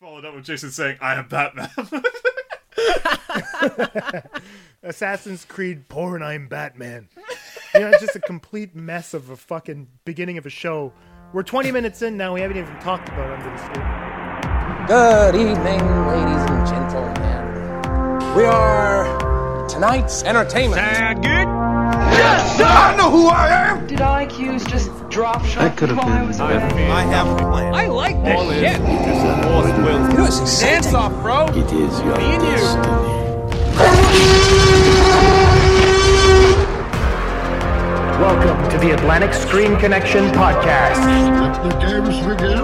Followed up with Jason saying, "I am Batman." Assassin's Creed porn, I'm Batman. You know, it's just a complete mess of a fucking beginning of a show. We're 20 minutes in now, we haven't even talked about Under the Skin. Good evening, ladies and gentlemen. We are tonight's entertainment. Sound good? I know who I am. Did IQs just drop shot could have been I was I? I have a plan. I like this All is shit. You know, it's exciting. Dance off, bro. It is your Me and you. Welcome to the Atlantic Screen Connection podcast. Let the games begin.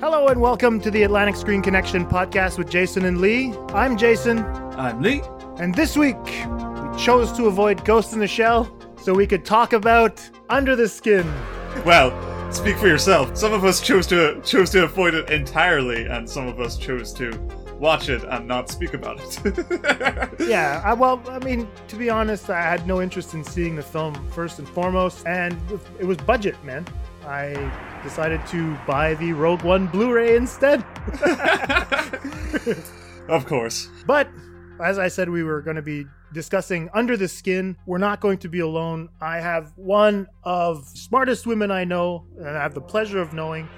Hello and welcome to the Atlantic Screen Connection podcast with Jason and Lee. I'm Jason, I'm Lee. and this week we chose to avoid Ghost in the Shell so we could talk about Under the Skin. Well, speak for yourself. Some of us chose to chose to avoid it entirely, and some of us chose to watch it and not speak about it. Yeah, I, well, I mean, to be honest, I had no interest in seeing the film first and foremost, and it was budget, man. I decided to buy the Rogue One Blu-ray instead. of course. But as I said, we were going to be discussing Under the Skin. We're not going to be alone. I have one of smartest women I know, and I have the pleasure of knowing.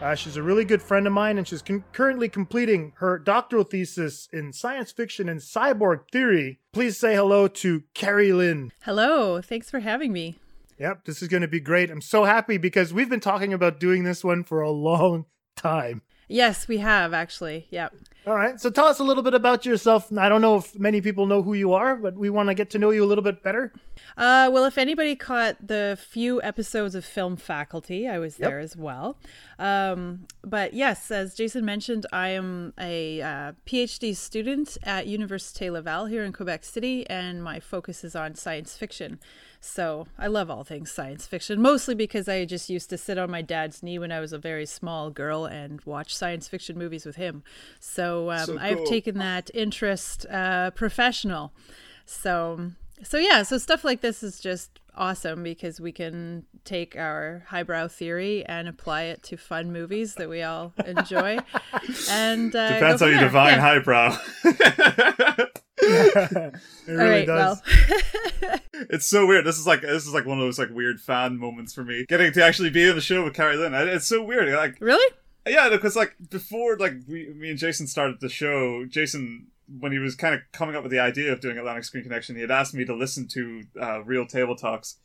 Uh, she's a really good friend of mine, and she's con- currently completing her doctoral thesis in science fiction and cyborg theory. Please say hello to Carrie Lynn. Hello, thanks for having me. Yep, this is going to be great. I'm so happy because we've been talking about doing this one for a long time. Yes, we have actually. Yep. All right, so tell us a little bit about yourself. I don't know if many people know who you are, but we want to get to know you a little bit better. Uh, well, if anybody caught the few episodes of Film Faculty, I was Yep. there as well. Um, but yes, as Jason mentioned, I am a uh, PhD student at Université Laval here in Quebec City, and my focus is on science fiction. So I love all things science fiction, mostly because I just used to sit on my dad's knee when I was a very small girl and watch science fiction movies with him. So, um, So I've taken that interest uh, professional. So, so yeah, so stuff like this is just awesome because we can take our highbrow theory and apply it to fun movies that we all enjoy. and uh, Depends go how you define Yeah. highbrow. it really All right, does. well, it's so weird. This is like this is like one of those like weird fan moments for me. Getting to actually be in the show with Carrie Lynn. It's so weird. Like really? Yeah, because like before, like we, me and Jason started the show. Jason, when he was kind of coming up with the idea of doing Atlantic Screen Connection, he had asked me to listen to uh, Real Table Talks,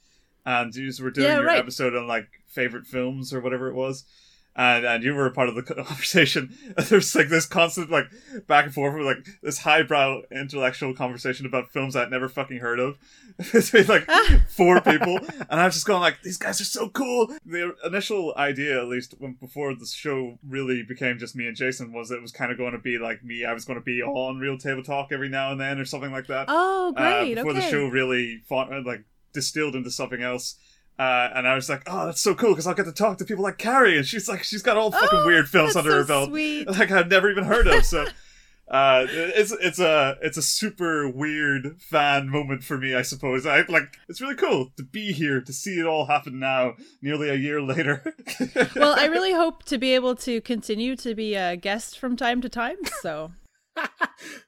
and you were doing Yeah, your right. episode on like favorite films or whatever it was. And, and you were a part of the conversation. There's like this constant like back and forth with like this highbrow intellectual conversation about films I'd never fucking heard of. it's been like four people, and I was just going like, these guys are so cool. The initial idea, at least when before the show really became just me and Jason, was it was kind of going to be like me. I was going to be on Real Table Talk every now and then, or something like that. Oh, great. Uh, before okay. the show really fought, uh, like distilled into something else. Uh, and I was like, "Oh, that's so cool!" Because I'll get to talk to people like Carrie, and she's like, she's got all fucking Oh, weird films under her belt, sweet. like I've never even heard of. So, uh, it's it's a it's a super weird fan moment for me, I suppose. I like it's really cool to be here to see it all happen now, nearly a year later. well, I really hope to be able to continue to be a guest from time to time. So,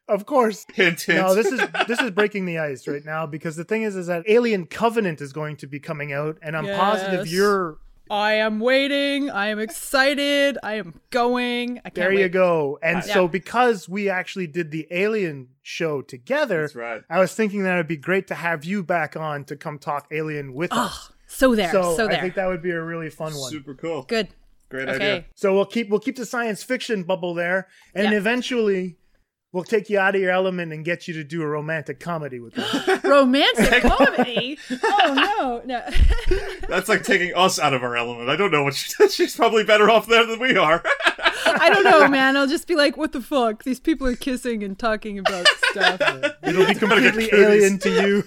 Of course. hint, hint. No, this is this is breaking the ice right now because the thing is, is that Alien Covenant is going to be coming out, and I'm positive you're. I am waiting. I am excited. I am going. I can't There wait. you go. And Uh, so, yeah. because we actually did the Alien show together, That's right. I was thinking that it'd be great to have you back on to come talk Alien with us. Oh, so there. So, So, I think that would be a really fun one. Super cool. Good. Great Okay. idea. So we'll keep we'll keep the science fiction bubble there, and Yeah. eventually we'll take you out of your element and get you to do a romantic comedy with us. Romantic comedy. Oh no, no. That's like taking us out of our element. I don't know what she She's probably better off there than we are. I don't know, man. I'll just be like, what the fuck? These people are kissing and talking about stuff. It'll be completely alien to you.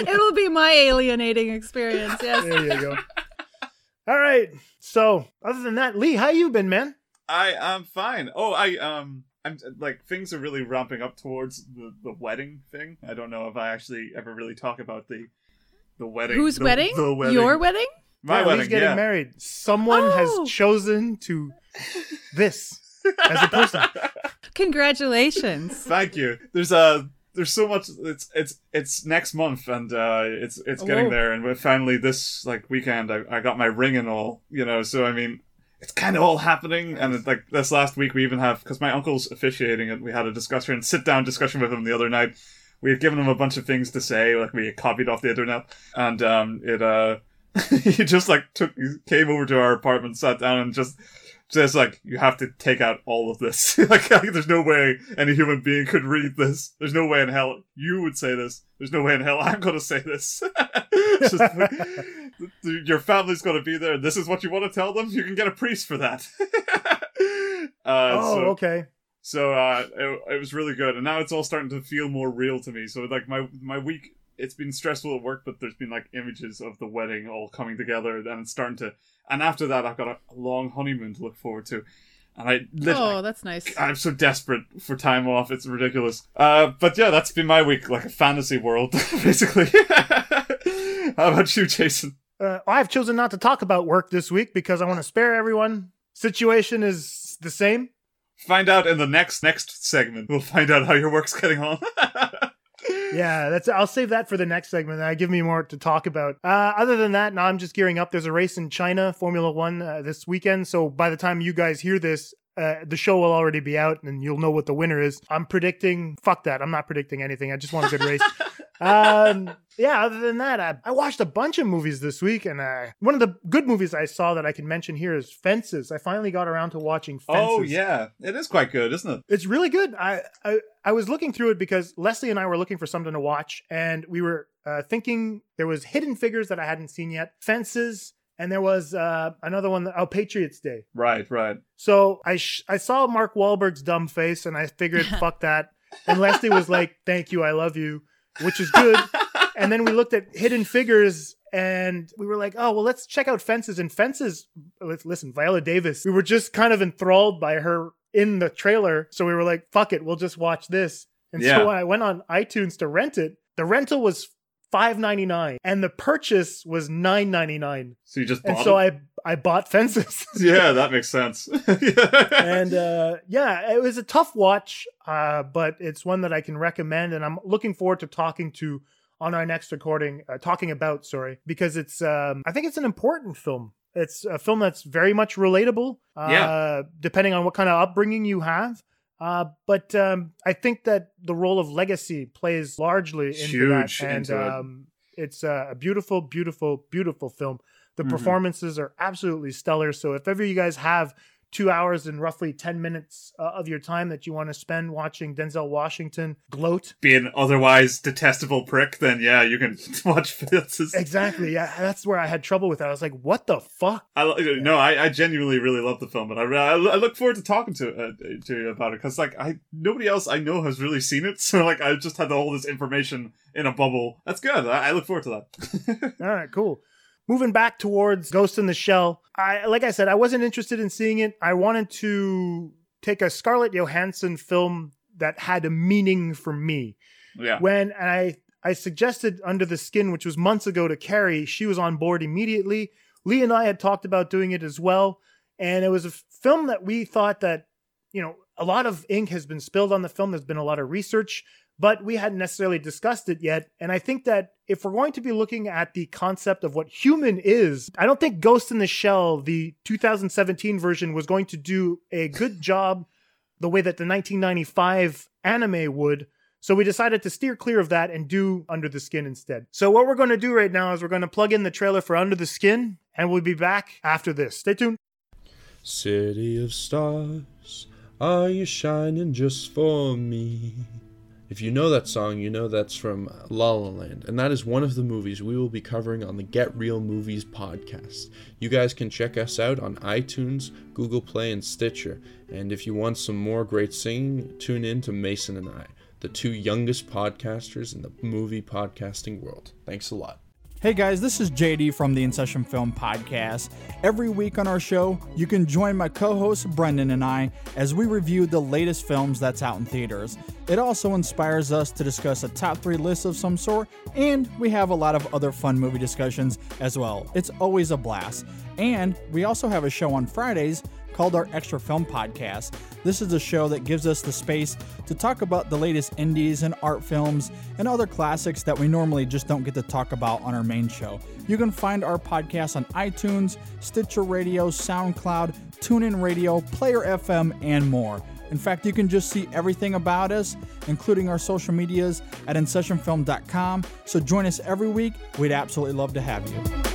It'll be my alienating experience. Yes. There you go. All right. So, other than that, Lee, how you been, man? I I am fine. Oh, I um, I'm like things are really ramping up towards the the wedding thing. I don't know if I actually ever really talk about the the wedding. Whose the, wedding? The wedding. Your wedding? My yeah, wedding, Lee's getting yeah. married. Someone Oh. has chosen to this as a person. Congratulations. Thank you. There's a there's so much. It's it's it's next month, and uh, it's it's getting Whoa. there. And we're finally this like weekend, I, I got my ring and all. You know, so I mean, it's kind of all happening. And it, like this last week, we even have because my uncle's officiating it. We had a discussion, sit down discussion with him the other night. We had given him a bunch of things to say, like we copied off the internet, and um, it uh, he just like took he came over to our apartment, sat down, and just just like you have to take out all of this. like, like, there's no way any human being could read this. There's no way in hell you would say this. There's no way in hell I'm to say this. Just your family's going to be there. This is what you want to tell them. You can get a priest for that. uh, oh, so, okay. so uh, it, it was really good, and now it's all starting to feel more real to me. So like my my week, it's been stressful at work, but there's been like images of the wedding all coming together, and it's starting to. And after that, I've got a long honeymoon to look forward to, and I literally. Oh, that's nice. I'm so desperate for time off. It's ridiculous. Uh, but yeah, that's been my week, like a fantasy world, basically. How about you, Jason? Uh, I've chosen not to talk about work this week because I want to spare everyone. Situation is the same. Find out in the next next segment. We'll find out how your work's getting on. Yeah, that's. I'll save that for the next segment. Uh, give me more to talk about. Uh, other than that, now I'm just gearing up. There's a race in China, Formula One, uh, this weekend. So by the time you guys hear this, uh, the show will already be out, and you'll know what the winner is. I'm predicting. Fuck that. I'm not predicting anything. I just want a good race. um, yeah. Other than that, I, I watched a bunch of movies this week, and uh, one of the good movies I saw that I can mention here is Fences. I finally got around to watching Fences. oh yeah, it is quite good, isn't it? It's really good. I, I I was looking through it because Leslie and I were looking for something to watch, and we were uh, thinking there was Hidden Figures that I hadn't seen yet, Fences, and there was uh, another one, oh Patriots Day. Right, right. So I sh- I saw Mark Wahlberg's dumb face, and I figured, fuck that. And Leslie was like, "Thank you, I love you," which is good. and then we looked at Hidden Figures. And we were like, oh, well, let's check out Fences. And Fences, let's listen, Viola Davis, we were just kind of enthralled by her in the trailer. So we were like, fuck it, we'll just watch this. And Yeah. so I went on iTunes to rent it. The rental was five ninety nine, and the purchase was nine ninety nine. So you just And bought so it? I I bought Fences. yeah, that makes sense. and uh, yeah, it was a tough watch, uh, but it's one that I can recommend, and I'm looking forward to talking to on our next recording, uh, talking about sorry, because it's um, I think it's an important film. It's a film that's very much relatable, uh, Yeah. depending on what kind of upbringing you have. Uh, but um, I think that the role of legacy plays largely into Huge that, and into it. um, it's a a beautiful, beautiful, beautiful film. The Mhm. performances are absolutely stellar. So if ever you guys have two hours and roughly 10 minutes uh, of your time that you want to spend watching Denzel Washington gloat. Be an otherwise detestable prick, then yeah, you can watch Fences. Exactly. Yeah. That's where I had trouble with it. I was like, what the fuck? I lo- no, I, I genuinely really love the film, and I, I I look forward to talking to uh, to you about it because like I nobody else I know has really seen it, so like I just had all this information in a bubble. That's good. I, I look forward to that. All right, cool. Moving back towards Ghost in the Shell. I like I said, I wasn't interested in seeing it. I wanted to take a Scarlett Johansson film that had a meaning for me. yeah, when and I I suggested Under the Skin, which was months ago to Carrie, she was on board immediately. Lee and I had talked about doing it as well, and it was a film that we thought that you know a lot of ink has been spilled on the film. There's been a lot of research, but we hadn't necessarily discussed it yet. And I think that if we're going to be looking at the concept of what human is, I don't think Ghost in the Shell, the 2017 version, was going to do a good job the way that the 1995 anime would. So we decided to steer clear of that and do Under the Skin instead. So what we're going to do right now is we're going to plug in the trailer for Under the Skin and we'll be back after this. Stay tuned. City of stars, are you shining just for me? If you know that song, you know that's from La La Land, and that is one of the movies we will be covering on the Get Real Movies podcast. You guys can check us out on iTunes, Google Play, and Stitcher. And if you want some more great singing, tune in to Mason and I, the two youngest podcasters in the movie podcasting world. Thanks a lot. Hey guys, this is JD from the In Session Film Podcast. Every week on our show, you can join my co host Brendan and I as we review the latest films that's out in theaters. It also inspires us to discuss a top three list of some sort, and we have a lot of other fun movie discussions as well. It's always a blast. And we also have a show on Fridays called our Extra Film Podcast. This is a show that gives us the space to talk about the latest indies and art films and other classics that we normally just don't get to talk about on our main show. You can find our podcast on iTunes, Stitcher Radio, SoundCloud, TuneIn Radio, Player FM, and more. In fact, you can just see everything about us, including our social medias, at InSessionFilm.com. So join us every week. We'd absolutely love to have you.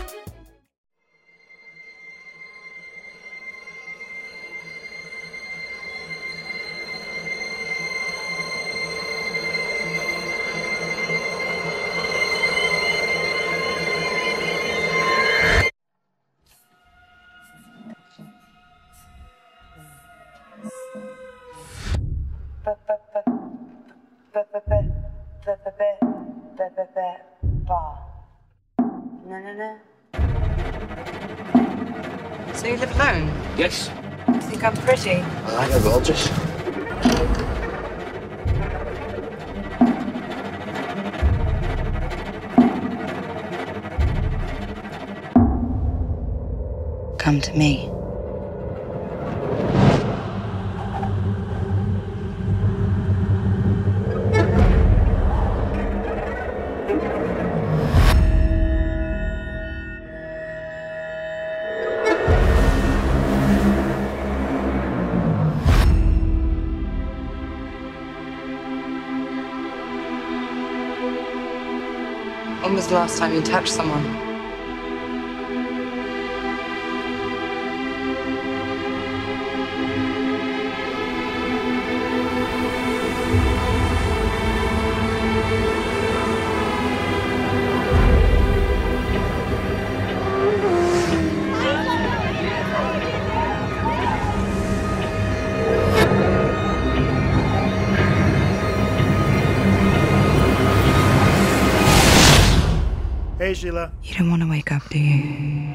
Last time you touched someone? Hey, Sheila. You don't want to wake up, do you?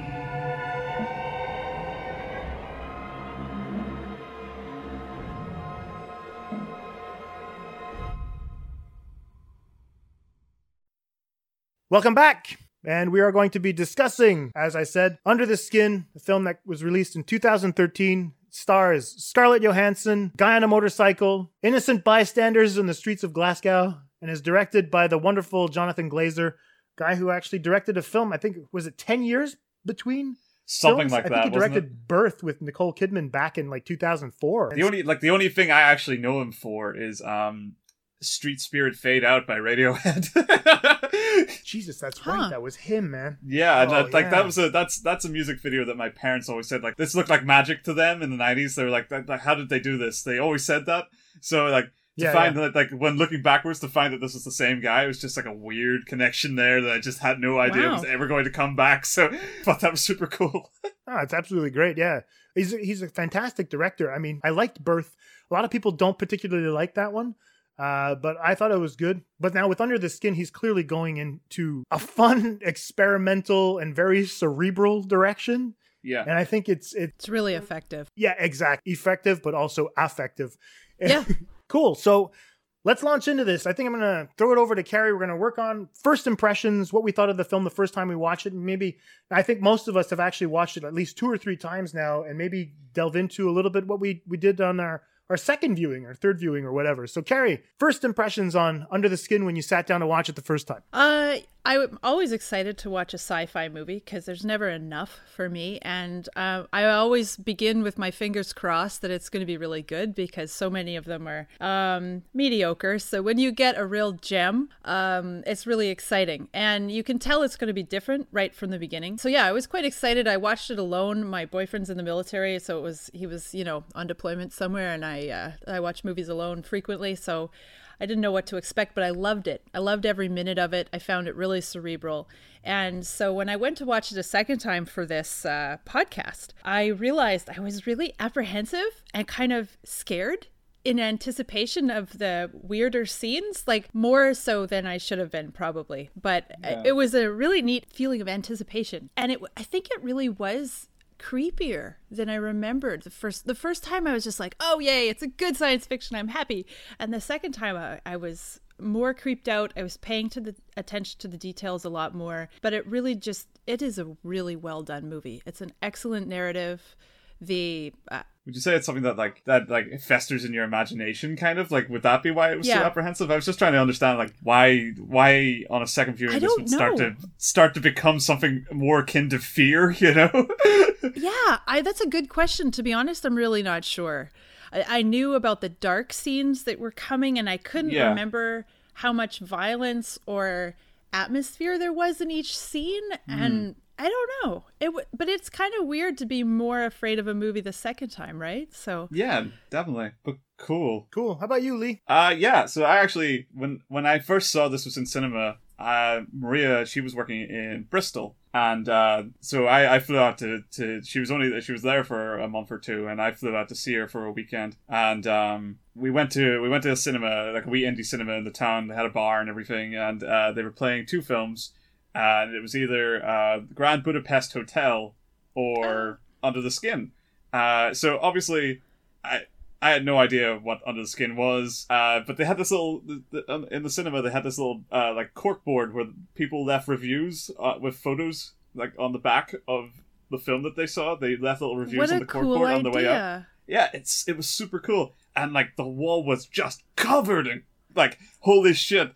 Welcome back. And we are going to be discussing, as I said, Under the Skin, a film that was released in 2013. Stars Scarlett Johansson, guy on a motorcycle, innocent bystanders in the streets of Glasgow, and is directed by the wonderful Jonathan Glazer, guy who actually directed a film. I think was it 10 years between Something films? like I that, think he wasn't directed Birth with Nicole Kidman back in like 2004. The only like the only thing I actually know him for is um Street Spirit Fade Out by Radiohead. Jesus, that's Huh. right. That was him, man. yeah, Oh, that, like yeah. that was a that's that's a music video that my parents always said like this looked like magic to them in the 90s. They were like, that, like, how did they do this? They always said that. So like to Yeah, find yeah. that like when looking backwards to find that this was the same guy, it was just like a weird connection there that I just had no idea Wow. was ever going to come back. So I thought that was super cool. Oh, it's absolutely great. Yeah. He's a, he's a fantastic director. I mean, I liked Birth. A lot of people don't particularly like that one. Uh, but I thought it was good. But now with Under the Skin, he's clearly going into a fun, experimental, and very cerebral direction. Yeah. And I think it's it It's really effective. yeah, exact. Effective, but also affective. Yeah. Cool. So let's launch into this. I think I'm going to throw it over to Carrie. We're going to work on first impressions, what we thought of the film the first time we watched it. Maybe, I think most of us have actually watched it at least two or three times now, and maybe delve into a little bit what we, we did on our, our second viewing or third viewing or whatever. So, Carrie, first impressions on Under the Skin when you sat down to watch it the first time. Uh, I'm always excited to watch a sci-fi movie because there's never enough for me, and uh, I always begin with my fingers crossed that it's going to be really good because so many of them are um, mediocre. So when you get a real gem, um, it's really exciting, and you can tell it's going to be different right from the beginning. So yeah, I was quite excited. I watched it alone. My boyfriend's in the military, so it was he was you know on deployment somewhere, and I uh, I watch movies alone frequently, so. I didn't know what to expect, but I loved it. I loved every minute of it. I found it really cerebral. And so when I went to watch it a second time for this uh, podcast, I realized I was really apprehensive and kind of scared in anticipation of the weirder scenes, like more so than I should have been probably. But Yeah. it was a really neat feeling of anticipation, and it I think it really was creepier than I remembered. The first the first time I was just like, "Oh yay, it's a good science fiction. I'm happy." And the second time I, I was more creeped out. I was paying to the attention to the details a lot more, but it really just it is a really well done movie. It's an excellent narrative. The uh, Would you say it's something that like that like festers in your imagination, kind of like? Would that be why it was so apprehensive? I was just trying to understand like why why on a second viewing this would start to start to become something more akin to fear, you know? Yeah, I, that's a good question. To be honest, I'm really not sure. I, I knew about the dark scenes that were coming, and I couldn't Yeah. remember how much violence or atmosphere there was in each scene. And I don't know. It, w- but it's kind of weird to be more afraid of a movie the second time, right? So yeah, definitely. But cool. Cool. How about you, Lee? Uh yeah, so I actually when when I first saw this was in cinema, uh Maria, she was working in Bristol. And uh so I, I flew out to, to she was only she was there for a month or two and I flew out to see her for a weekend. And um we went to we went to a cinema, like a wee indie cinema in the town. They had a bar and everything and uh they were playing two films and it was either uh Grand Budapest Hotel or Under the Skin. Uh so obviously I I had no idea what Under the Skin was, uh, but they had this little the, the, in the cinema. They had this little uh, like cork board where people left reviews uh, with photos like on the back of the film that they saw. They left little reviews on the cork cool board on the way up. Yeah, it's it was super cool, and like the wall was just covered in like holy shit.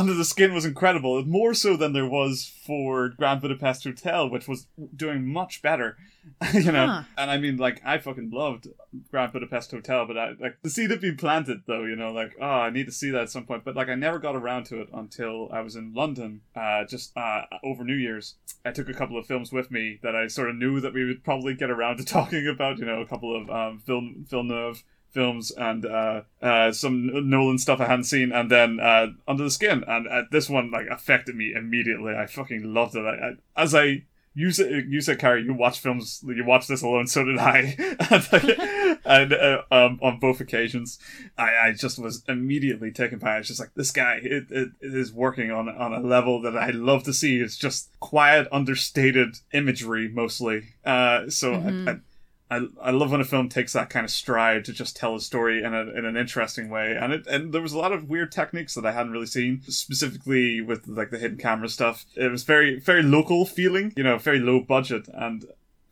Under the Skin was incredible, more so than there was for Grand Budapest Hotel, which was doing much better, you know. Huh. And I mean, like, I fucking loved Grand Budapest Hotel, but I like the seed had been planted, though, you know, like, oh, I need to see that at some point. But like, I never got around to it until I was in London, uh, just uh, over New Year's. I took a couple of films with me that I sort of knew that we would probably get around to talking about, you know, a couple of um, Vil- Villeneuve films and uh, uh, some Nolan stuff I hadn't seen, and then uh, Under the Skin, and uh, this one like affected me immediately. I fucking loved it. I, I, as I you said, you said, Carrie, you watch films, you watch this alone. So did I, and, uh, um, on both occasions, I, I just was immediately taken by. it. It's just like this guy, it, it, it is working on on a level that I love to see. It's just quiet, understated imagery mostly. Uh, so Mhm. I, I I, I love when a film takes that kind of stride to just tell a story in, a, in an interesting way, and it and there was a lot of weird techniques that I hadn't really seen, specifically with like the hidden camera stuff. It was very very local feeling, you know, very low budget, and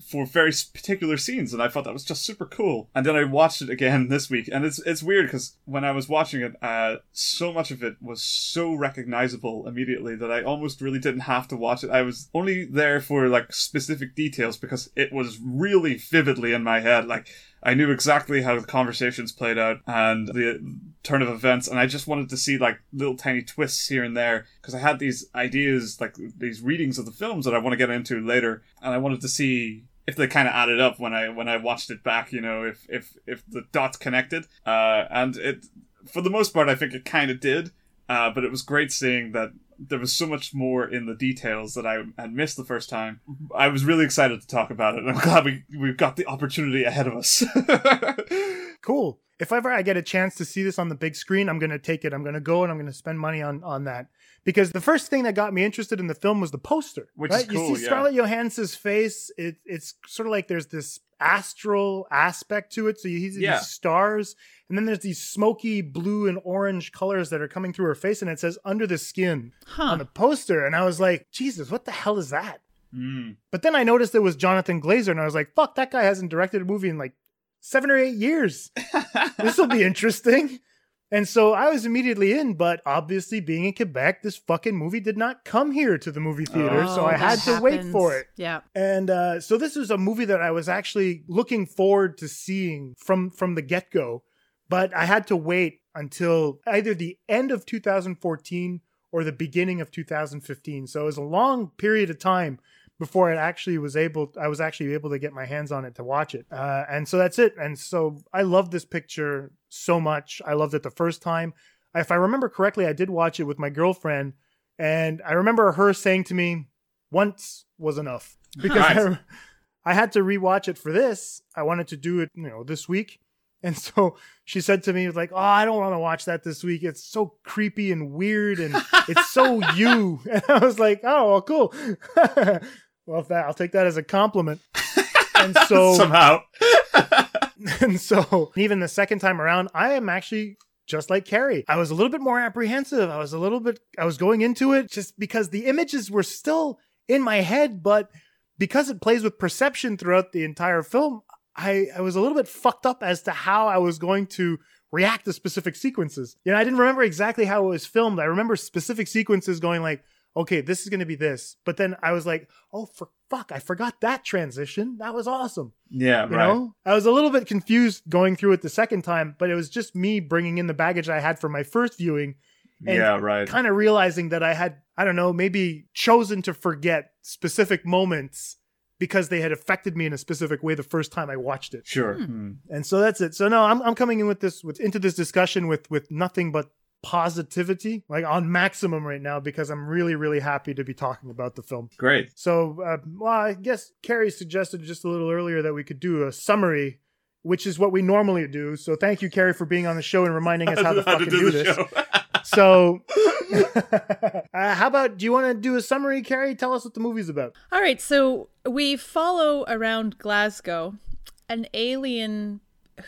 for very particular scenes, and I thought that was just super cool. And then I watched it again this week, and it's it's weird because when I was watching it, uh, so much of it was so recognizable immediately that I almost really didn't have to watch it. I was only there for like specific details because it was really vividly in my head. Like I knew exactly how the conversations played out and the turn of events, and I just wanted to see like little tiny twists here and there because I had these ideas, like these readings of the films that I want to get into later, and I wanted to see if they kind of added up when I when I watched it back. You know, if if if the dots connected, uh, and it for the most part, I think it kind of did. Uh, but it was great seeing that there was so much more in the details that I had missed the first time. Mm-hmm. I was really excited to talk about it. and I'm glad we we've got the opportunity ahead of us. Cool. If ever I get a chance to see this on the big screen, I'm going to take it. I'm going to go and I'm going to spend money on on that. Because the first thing that got me interested in the film was the poster. Which is cool, You see yeah. Scarlett Johansson's face. It, it's sort of like there's this astral aspect to it. So you see Yeah. these stars, and then there's these smoky blue and orange colors that are coming through her face, and it says "under the skin" Huh. on the poster. And I was like, Jesus, what the hell is that? Mm. But then I noticed it was Jonathan Glazer, and I was like, fuck, that guy hasn't directed a movie in like seven or eight years. this will be interesting. And so I was immediately in, but obviously being in Quebec, this fucking movie did not come here to the movie theater, so Oh, I had that to wait for it. Yeah. And uh, so this was a movie that I was actually looking forward to seeing from from the get go, but I had to wait until either the end of 2014 or the beginning of 2015. So it was a long period of time before it actually was able. I was actually able to get my hands on it to watch it. Uh, and so that's it. And so I love this picture so much. I loved it the first time. If I remember correctly, I did watch it with my girlfriend, and I remember her saying to me, "Once was enough." because Nice. I, I had to rewatch it for this. I wanted to do it, you know, this week, And so she said to me, like, oh, I don't want to watch that this week. It's so creepy and weird and it's so you. And I was like, oh, well, cool. well, that I'll take that as a compliment. And so somehow. and so even the second time around, I am actually just like Carrie. I was a little bit more apprehensive. I was a little bit, I was going into it just because the images were still in my head, but because it plays with perception throughout the entire film, I, I was a little bit fucked up as to how I was going to react to specific sequences. You know, I didn't remember exactly how it was filmed. I remember specific sequences going like, okay, this is going to be this. But then I was like, oh, for fuck, I forgot that transition. That was awesome. Yeah, You right. know, I was a little bit confused going through it the second time, but it was just me bringing in the baggage I had from my first viewing and yeah, right. kind of realizing that I had, I don't know, maybe chosen to forget specific moments because they had affected me in a specific way the first time I watched it. Sure. Hmm. And so that's it. So no, I'm I'm coming in with this with into this discussion with with nothing but positivity, like on maximum right now because I'm really really happy to be talking about the film. Great. So, uh, well, I guess Carrie suggested just a little earlier that we could do a summary, which is what we normally do. So, thank you, Carrie, for being on the show and reminding us how to How to fucking do do, this. so, uh, how about do you want to do a summary, Carrie? Tell us what the movie's about. All right, so we follow around Glasgow an alien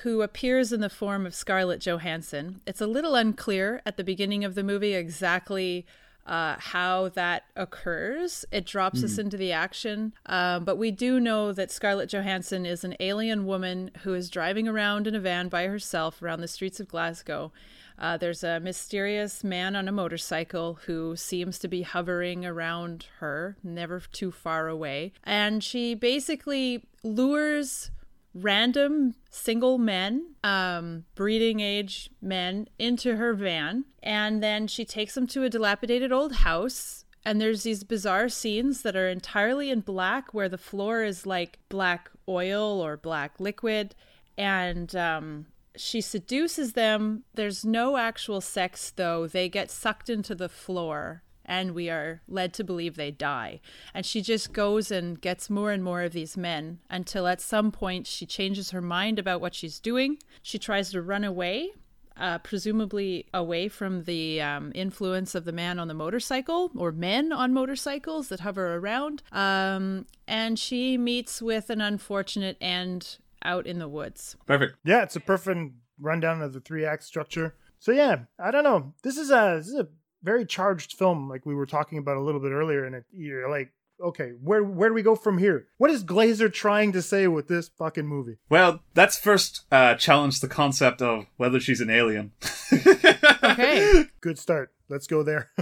who appears in the form of Scarlett Johansson. It's a little unclear at the beginning of the movie exactly uh, how that occurs. It drops us into the action, um, but we do know that Scarlett Johansson is an alien woman who is driving around in a van by herself around the streets of Glasgow. Uh, there's a mysterious man on a motorcycle who seems to be hovering around her, never too far away. And she basically lures random single men, um, breeding age men, into her van. And then she takes them to a dilapidated old house. And there's these bizarre scenes that are entirely in black, where the floor is like black oil or black liquid. And um, she seduces them. There's no actual sex, though. They get sucked into the floor, and we are led to believe they die. And she just goes and gets more and more of these men until at some point she changes her mind about what she's doing. She tries to run away. Uh, presumably away from the um, influence of the man on the motorcycle or men on motorcycles that hover around. Um, and she meets with an unfortunate end out in the woods. Perfect. Yeah, it's a perfect rundown of the three act structure. So yeah, I don't know. This is a this is a very charged film, like we were talking about a little bit earlier, and it, you're like, okay, where where do we go from here? What is Glazer trying to say with this fucking movie? Well, let's first uh, challenge the concept of whether she's an alien. Okay. Good start. Let's go there.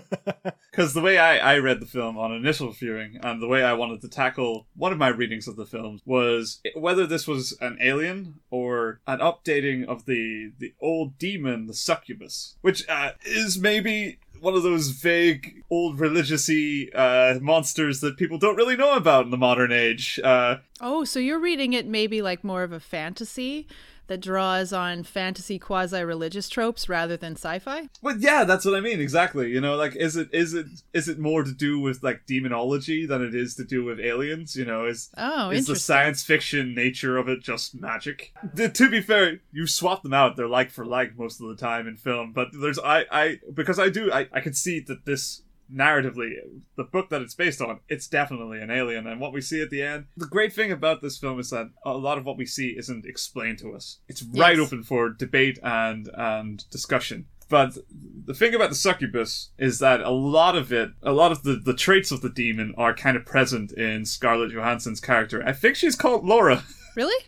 Because the way I, I read the film on initial viewing, and the way I wanted to tackle one of my readings of the film was whether this was an alien or an updating of the the old demon, the succubus, which uh, is maybe one of those vague old religious-y uh, monsters that people don't really know about in the modern age. Uh, Oh, so you're reading it maybe like more of a fantasy that draws on fantasy quasi religious tropes rather than sci fi? Well, yeah, that's what I mean. Exactly. You know, like, is it is it is it more to do with like demonology than it is to do with aliens? You know, is Oh, is the science fiction nature of it just magic? Th- to be fair, you swap them out; they're like for like most of the time in film. But there's I I because I do I I can see that this narratively the book that it's based on it's definitely an alien and what we see at the end the great thing about this film is that a lot of what we see isn't explained to us it's right Yes. open for debate and and discussion but the thing about the succubus is that a lot of it, a lot of the, the traits of the demon are kind of present in Scarlett Johansson's character. I think she's called Laura. Really?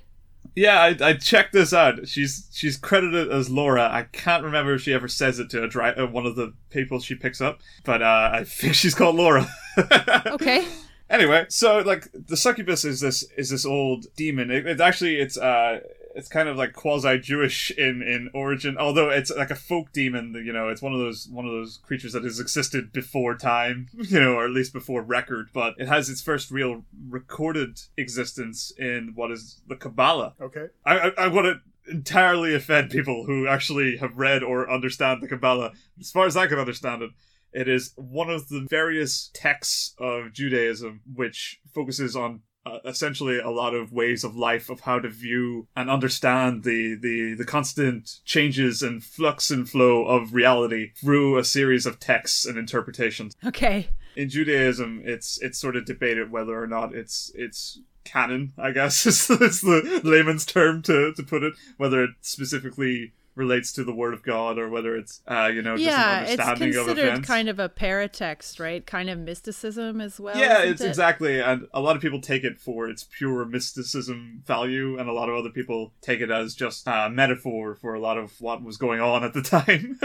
Yeah, I, I checked this out. She's she's credited as Laura. I can't remember if she ever says it to a dri- uh, one of the people she picks up, but uh, I think she's called Laura. Okay. Anyway, so like the succubus is this is this old demon. It, it actually it's uh it's kind of like quasi Jewish in in origin, although it's like a folk demon. You know, it's one of those one of those creatures that has existed before time, you know, or at least before record. But it has its first real recorded existence in what is the Kabbalah. okay. I I, I want to entirely offend people who actually have read or understand the Kabbalah. As far as I can understand it, it is one of the various texts of Judaism which focuses on uh, essentially a lot of ways of life of how to view and understand the, the, the constant changes and flux and flow of reality through a series of texts and interpretations. Okay. In Judaism, it's it's sort of debated whether or not it's it's canon. I guess is, is the layman's term to, to put it. Whether it specifically relates to the word of God or whether it's uh, you know just yeah, an it's understanding of considered events. kind of a paratext, right? Kind of mysticism as well. yeah, it's it? exactly, and a lot of people take it for its pure mysticism value, and a lot of other people take it as just a metaphor for a lot of what was going on at the time.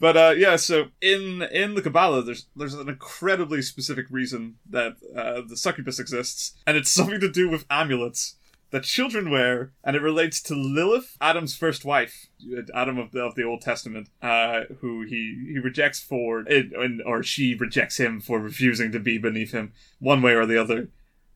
but uh, yeah, so in in the Kabbalah, there's there's an incredibly specific reason that uh, the succubus exists, and it's something to do with amulets that children wear, and it relates to Lilith, Adam's first wife, Adam of the, of the Old Testament, uh, who he, he rejects for, it, or she rejects him for refusing to be beneath him, one way or the other.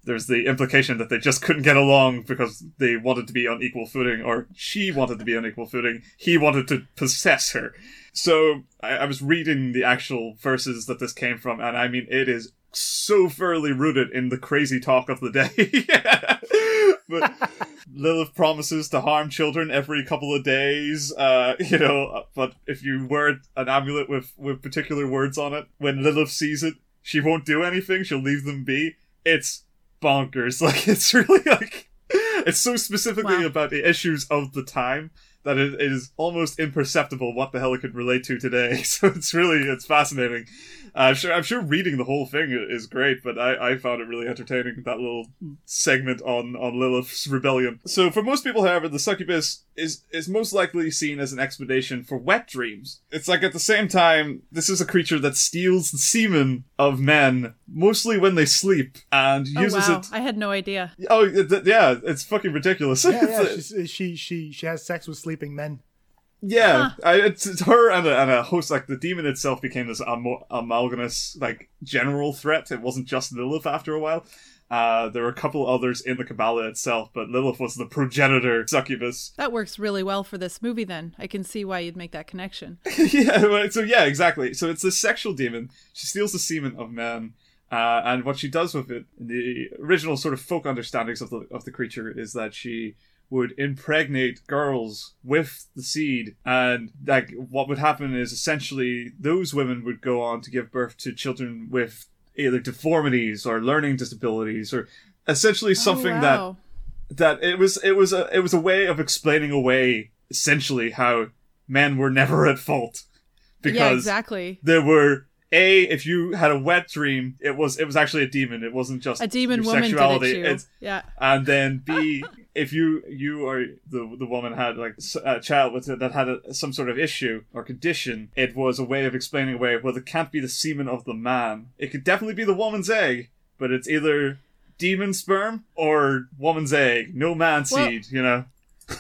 There's the implication that they just couldn't get along because they wanted to be on equal footing, or she wanted to be on equal footing. He wanted to possess her. So I, I was reading the actual verses that this came from, and I mean, it is so thoroughly rooted in the crazy talk of the day. but Lilith promises to harm children every couple of days. Uh, you know, but if you wear an amulet with with particular words on it, when Lilith sees it, she won't do anything. She'll leave them be. It's bonkers. Like it's really like it's so specifically Wow. about the issues of the time that it is almost imperceptible what the hell it could relate to today. So it's really it's fascinating. I'm sure I'm sure reading the whole thing is great, but I, I found it really entertaining that little segment on on Lilith's rebellion. So for most people, however, the succubus is is most likely seen as an explanation for wet dreams. It's like at the same time, this is a creature that steals the semen of men mostly when they sleep and Oh uses wow, it. I had no idea. Oh it- yeah, it's fucking ridiculous. Yeah, yeah. It's- she she she has sex with sleeping men. Yeah, I, it's, it's her and a, and a host. Like the demon itself became this amo- amalgamous, like general threat. It wasn't just Lilith after a while. Uh, there were a couple others in the Kabbalah itself, but Lilith was the progenitor succubus. That works really well for this movie. Then I can see why you'd make that connection. yeah, so yeah, exactly. So it's this sexual demon. She steals the semen of men, uh, and what she does with it, the original sort of folk understandings of the of the creature, is that she would impregnate girls with the seed, and like what would happen is essentially those women would go on to give birth to children with either deformities or learning disabilities or essentially oh, something oh, that that it was it was a it was a way of explaining away essentially how men were never at fault because yeah, exactly. there were a if you had a wet dream it was it was actually a demon. It wasn't just A demon woman did it. It's- Yeah. and then b if you you or the the woman had like a child with it that had a, some sort of issue or condition it was a way of explaining away well it can't be the semen of the man. It could definitely be the woman's egg but it's either demon sperm or woman's egg. No man Well- seed you know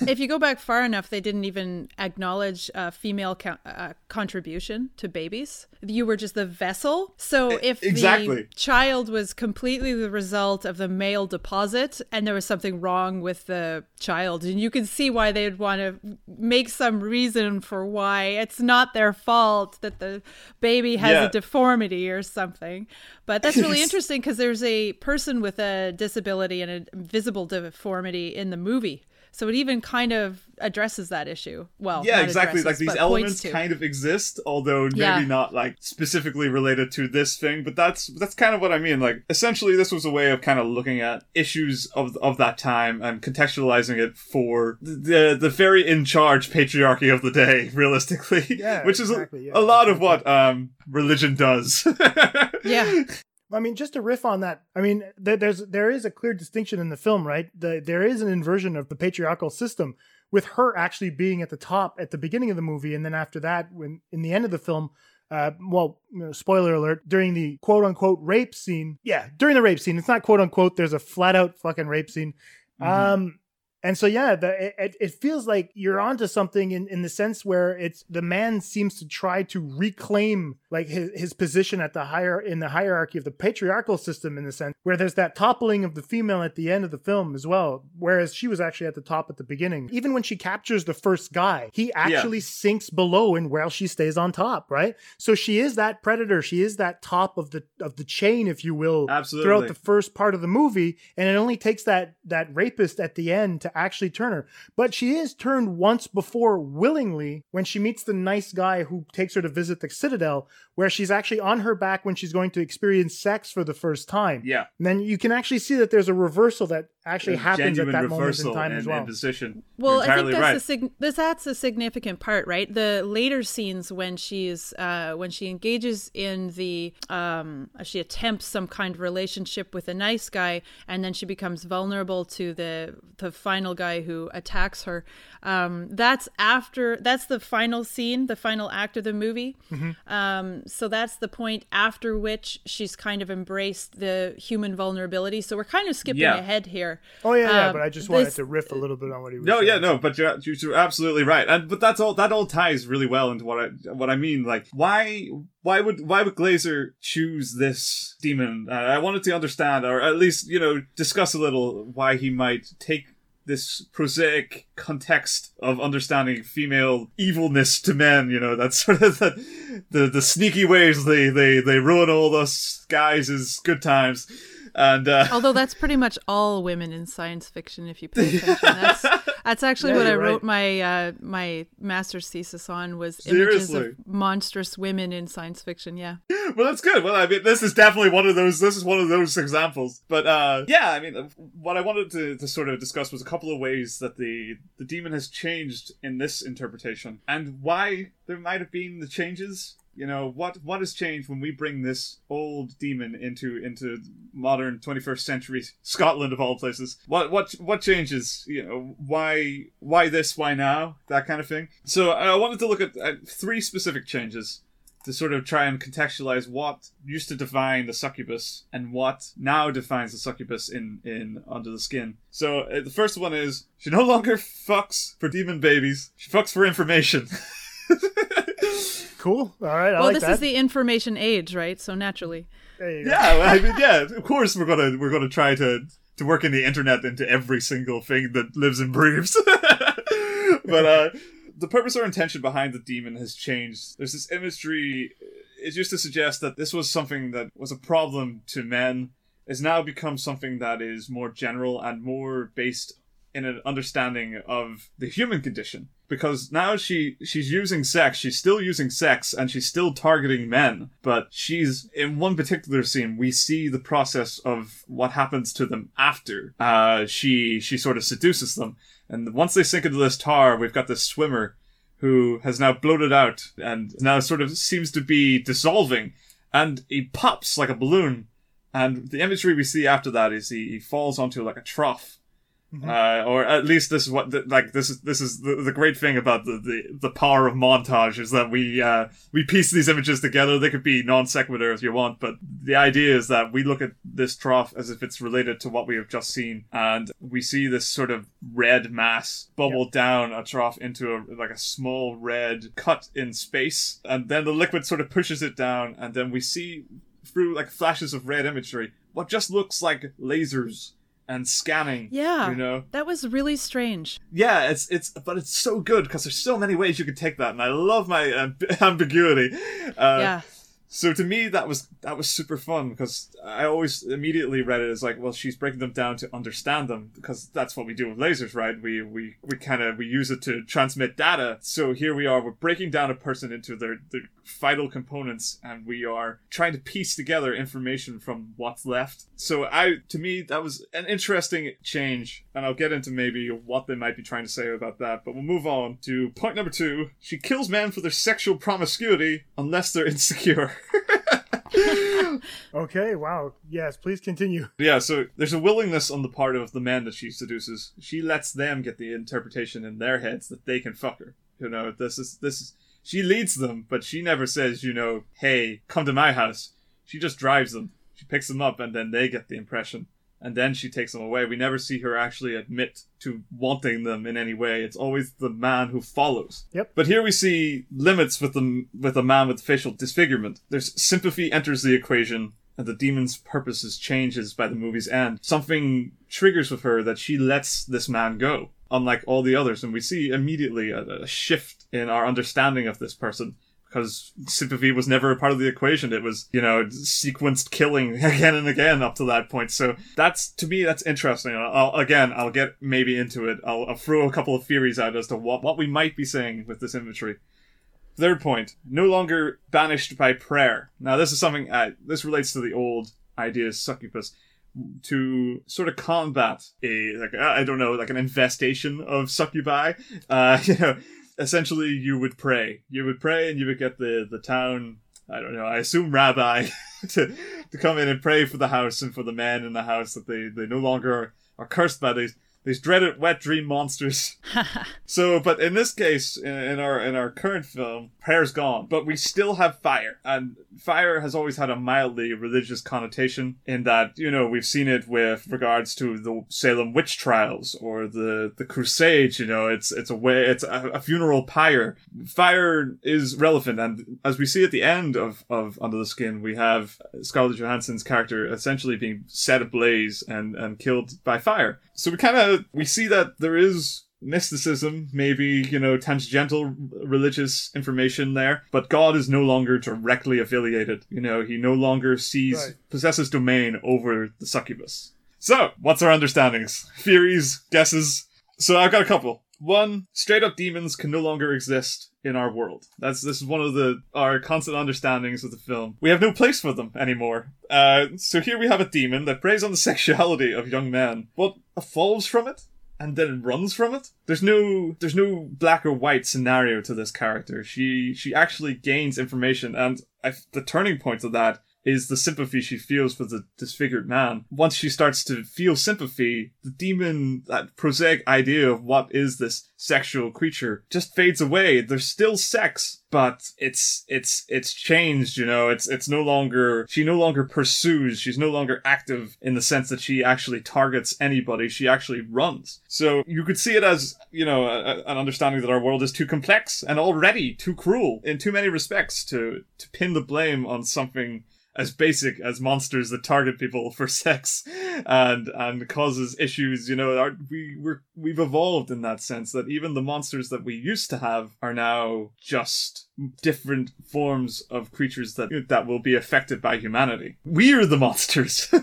if you go back far enough, they didn't even acknowledge uh, female co- uh, contribution to babies. You were just the vessel. So if exactly. the child was completely the result of the male deposit, and there was something wrong with the child, and you can see why they'd want to make some reason for why it's not their fault that the baby has Yeah. a deformity or something. But that's really interesting because there's a person with a disability and a visible deformity in the movie. So it even kind of addresses that issue. Well, yeah exactly like these but elements points kind of exist although maybe Yeah. not like specifically related to this thing but that's that's kind of what i mean like essentially this was a way of kind of looking at issues of of that time and contextualizing it for the the very in charge patriarchy of the day realistically Yeah, which is a- exactly, a, lot of what um religion does Yeah. I mean, just to riff on that, I mean, there, there's there is a clear distinction in the film, right? The, there is an inversion of the patriarchal system with her actually being at the top at the beginning of the movie, and then after that, when in the end of the film, uh, well, you know, spoiler alert, during the quote unquote rape scene, yeah, during the rape scene, it's not quote unquote. There's a flat out fucking rape scene. Um, And so, yeah, the, it, it feels like you're onto something in, in the sense where it's the man seems to try to reclaim like his, his position at the higher in the hierarchy of the patriarchal system in the sense where there's that toppling of the female at the end of the film as well, whereas she was actually at the top at the beginning. Even when she captures the first guy, he actually yeah. sinks below and while she stays on top, right? So she is that predator. She is that top of the of the chain, if you will, Absolutely. throughout the first part of the movie, and it only takes that that rapist at the end to actually turn her. But she is turned once before willingly when she meets the nice guy who takes her to visit the Citadel, where she's actually on her back when she's going to experience sex for the first time. Yeah. And then you can actually see that there's a reversal that actually happens at that moment in time in, as well. In position. Well, I think that's right. a sig- this that's a significant part, right? The later scenes when she's uh, when she engages in the um, she attempts some kind of relationship with a nice guy, and then she becomes vulnerable to the the final guy who attacks her. Um, that's after that's the final scene, the final act of the movie. Mm-hmm. Um, so that's the point after which she's kind of embraced the human vulnerability. So we're kind of skipping Yeah. ahead here. Oh yeah, yeah, Um, but I just wanted this- to riff a little bit on what he was No, saying. yeah, no, but you're, you're absolutely right, and but that's all. That all ties really well into what I what I mean. Like, why why would why would Glazer choose this demon? Uh, I wanted to understand, or at least you know discuss a little why he might take this prosaic context of understanding female evilness to men. You know, that's sort of the the, the sneaky ways they they they ruin all us guys is good times. And uh, Although that's pretty much all women in science fiction, if you pay attention. That's that's actually Yeah, what I wrote right. my uh, my master's thesis on was images of monstrous women in science fiction. Yeah. well, that's good. Well, I mean, this is definitely one of those. This is one of those examples. But uh, yeah, I mean, what I wanted to, to sort of discuss was a couple of ways that the the demon has changed in this interpretation, and why there might have been the changes. You know what what has changed when we bring this old demon into into modern 21st century Scotland of all places? What what what changes? You know why why this? Why now? That kind of thing. So I wanted to look at, at three specific changes to sort of try and contextualize what used to define the succubus and what now defines the succubus in in Under the Skin. So uh, the first one is she no longer fucks for demon babies; she fucks for information. Cool. All right. I well, like this that. is the information age, right? So naturally. There you go. yeah, well, I mean, yeah. Of course, we're gonna we're gonna try to to work in the internet into every single thing that lives and breathes. but uh, the purpose or intention behind the demon has changed. There's this imagery. It's just to suggest that this was something that was a problem to men. Has now become something that is more general and more based in an understanding of the human condition. Because now she she's using sex she's still using sex and she's still targeting men but she's in one particular scene we see the process of what happens to them after. Uh she she sort of seduces them and once they sink into this tar we've got this swimmer who has now bloated out and now sort of seems to be dissolving and he pops like a balloon and the imagery we see after that is he, he falls onto like a trough uh, or at least this is what the, like this is this is the, the great thing about the, the the power of montage is that we uh, we piece these images together. They could be non sequitur if you want, but the idea is that we look at this trough as if it's related to what we have just seen, and we see this sort of red mass bubble down a trough into a like a small red cut in space, and then the liquid sort of pushes it down, and then we see through like flashes of red imagery what just looks like lasers and scanning. Yeah. you know. That was really strange. Yeah, it's it's but it's so good because there's so many ways you could take that, and I love my amb- ambiguity. Uh, yeah. So to me, that was that was super fun because I always immediately read it as like, well, she's breaking them down to understand them because that's what we do with lasers, right? We we we kind of we use it to transmit data. So here we are, we're breaking down a person into their their vital components, and we are trying to piece together information from what's left. So I, to me, that was an interesting change, and I'll get into maybe what they might be trying to say about that. But we'll move on to point number two. She kills men for their sexual promiscuity unless they're insecure. Okay. Wow. Yes. Please continue. Yeah, so there's a willingness on the part of the men that she seduces. She lets them get the interpretation in their heads that they can fuck her. You know, this is this is she leads them, but she never says, you know, hey, come to my house. She just drives them. She picks them up and then they get the impression. And then she takes them away. We never see her actually admit to wanting them in any way. It's always the man who follows. Yep. But here we see limits with the with a man with facial disfigurement. There's sympathy enters the equation, and the demon's purposes changes by the movie's end. Something triggers with her that she lets this man go, unlike all the others, and we see immediately a, a shift in our understanding of this person because sympathy was never a part of the equation. It was, you know, sequenced killing again and again up to that point. So that's, to me, that's interesting. I'll, again, I'll get maybe into it. I'll, I'll throw a couple of theories out as to what, what we might be saying with this imagery. Third point, no longer banished by prayer. Now, this is something, uh, this relates to the old idea of succubus to sort of combat a like I don't know like an infestation of succubi. Uh, you know, essentially you would pray. You would pray and you would get the, the town, I don't know, I assume rabbi to, to come in and pray for the house and for the men in the house that they, they no longer are, are cursed by these these dreaded wet dream monsters. so, but in this case, in, in, our in our current film, prayer's gone, but we still have fire, and fire has always had a mildly religious connotation. In that, you know, we've seen it with regards to the Salem witch trials or the the Crusades. You know, it's it's a way, it's a, a funeral pyre. Fire is relevant, and as we see at the end of of Under the Skin, we have Scarlett Johansson's character essentially being set ablaze and and killed by fire. So we kind of we see that there is mysticism, maybe, you know, tangential religious information there, but God is no longer directly affiliated. You know, he no longer sees, right. possesses domain over the succubus. So, what's our understandings? Theories, guesses? So I've got a couple. One, straight up demons can no longer exist in our world. That's this is one of the our constant understandings of the film. We have no place for them anymore. Uh, so here we have a demon that preys on the sexuality of young men. What evolves from it? and then runs from it. There's no there's no black or white scenario to this character. She she actually gains information, and I, the turning point of that is the sympathy she feels for the disfigured man. Once she starts to feel sympathy, the demon, that prosaic idea of what is this sexual creature just fades away. There's still sex, but it's, it's, it's changed, you know, it's, it's no longer, she no longer pursues, she's no longer active in the sense that she actually targets anybody, she actually runs. So you could see it as, you know, a, an understanding that our world is too complex and already too cruel in too many respects to, to pin the blame on something as basic as monsters that target people for sex and and causes issues you know are, we we're, we've evolved in that sense that even the monsters that we used to have are now just different forms of creatures that that will be affected by humanity. We are the monsters.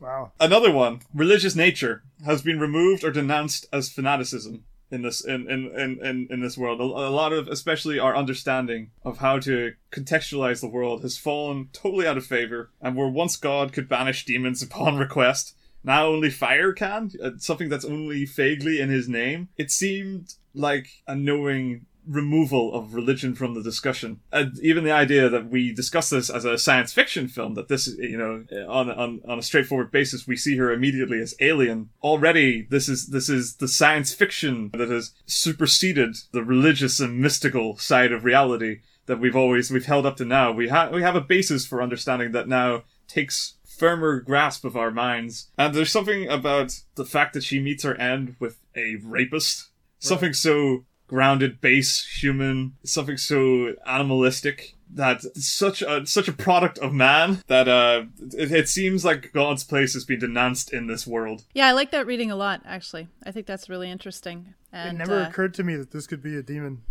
Wow. Another one religious nature has been removed or denounced as fanaticism in this in in in, in this world. A, a, lot of especially our understanding of how to contextualize the world has fallen totally out of favor. And where once God could banish demons upon request, now only fire can. Uh, something that's only vaguely in his name. It seemed like a knowing removal of religion from the discussion. And even the idea that we discuss this as a science fiction film, that this, you know, on, on, on a straightforward basis, we see her immediately as alien. Already, this is, this is the science fiction that has superseded the religious and mystical side of reality that we've always, we've held up to now. We have, we have a basis for understanding that now takes firmer grasp of our minds. And there's something about the fact that she meets her end with a rapist. Right. Something so grounded base human, something so animalistic that such a such a product of man that uh it, it, seems like God's place has been denounced in this world. Yeah, I like that reading a lot. Actually, I think that's really interesting. And, it never uh, occurred to me that this could be a demon.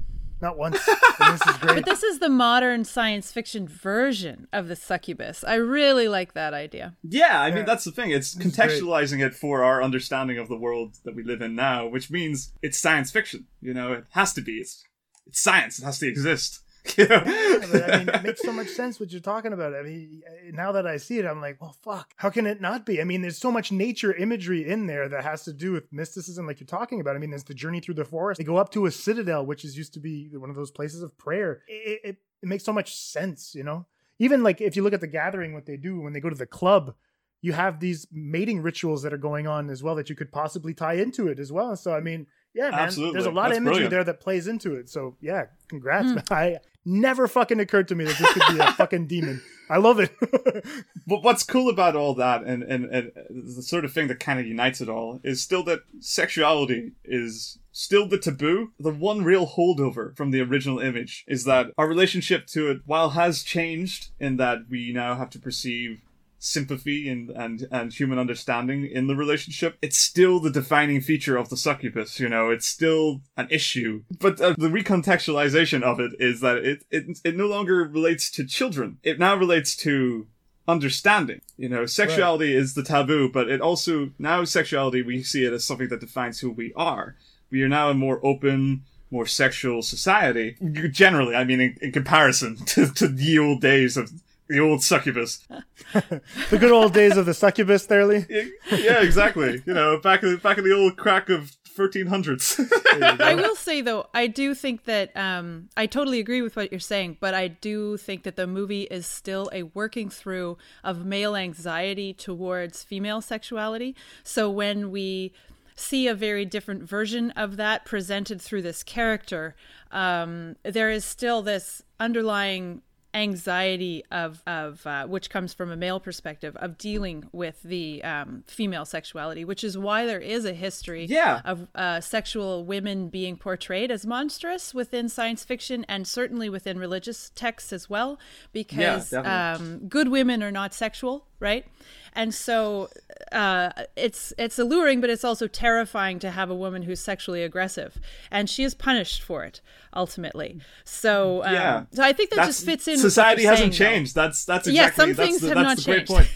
Not once. this is great. But this is the modern science fiction version of the succubus. I really like that idea. Yeah, I yeah. mean that's the thing. It's this contextualizing it for our understanding of the world that we live in now, which means it's science fiction. You know, it has to be. It's it's science. It has to exist. yeah, but, I mean, it makes so much sense what you're talking about. I mean, now that I see it, I'm like, well, fuck. How can it not be? I mean, there's so much nature imagery in there that has to do with mysticism, like you're talking about. I mean, there's the journey through the forest. They go up to a citadel, which is used to be one of those places of prayer. It, it, it makes so much sense, you know. Even like if you look at the gathering, what they do when they go to the club, you have these mating rituals that are going on as well that you could possibly tie into it as well. So I mean, yeah, man, Absolutely. there's a lot That's of imagery brilliant. there that plays into it. So yeah, congrats. Mm. I Never fucking occurred to me that this could be a fucking demon. I love it. but what's cool about all that, and, and, and the sort of thing that kind of unites it all, is still that sexuality is still the taboo. The one real holdover from the original image is that our relationship to it, while has changed in that we now have to perceive sympathy and, and, and human understanding in the relationship, it's still the defining feature of the succubus, you know, it's still an issue. But uh, the recontextualization of it is that it, it, it no longer relates to children. It now relates to understanding. You know, sexuality right. is the taboo, but it also, now sexuality, we see it as something that defines who we are. We are now a more open, more sexual society. Generally, I mean, in, in comparison to, to the old days of the old succubus. the good old days of the succubus, there, Lee. Yeah, exactly. You know, back in back in the old crack of 1300s. I will say though, I do think that um, I totally agree with what you're saying, but I do think that the movie is still a working through of male anxiety towards female sexuality. So when we see a very different version of that presented through this character, um, there is still this underlying anxiety of of uh, which comes from a male perspective of dealing with the um, female sexuality, which is why there is a history yeah. of uh, sexual women being portrayed as monstrous within science fiction and certainly within religious texts as well, because yeah, um, good women are not sexual, right? And so uh, it's it's alluring, but it's also terrifying to have a woman who's sexually aggressive, and she is punished for it ultimately. So um, yeah, so I think that just fits in. Society hasn't saying, changed. Though. That's that's exactly yeah. Some that's things the, have that's not the changed. great point.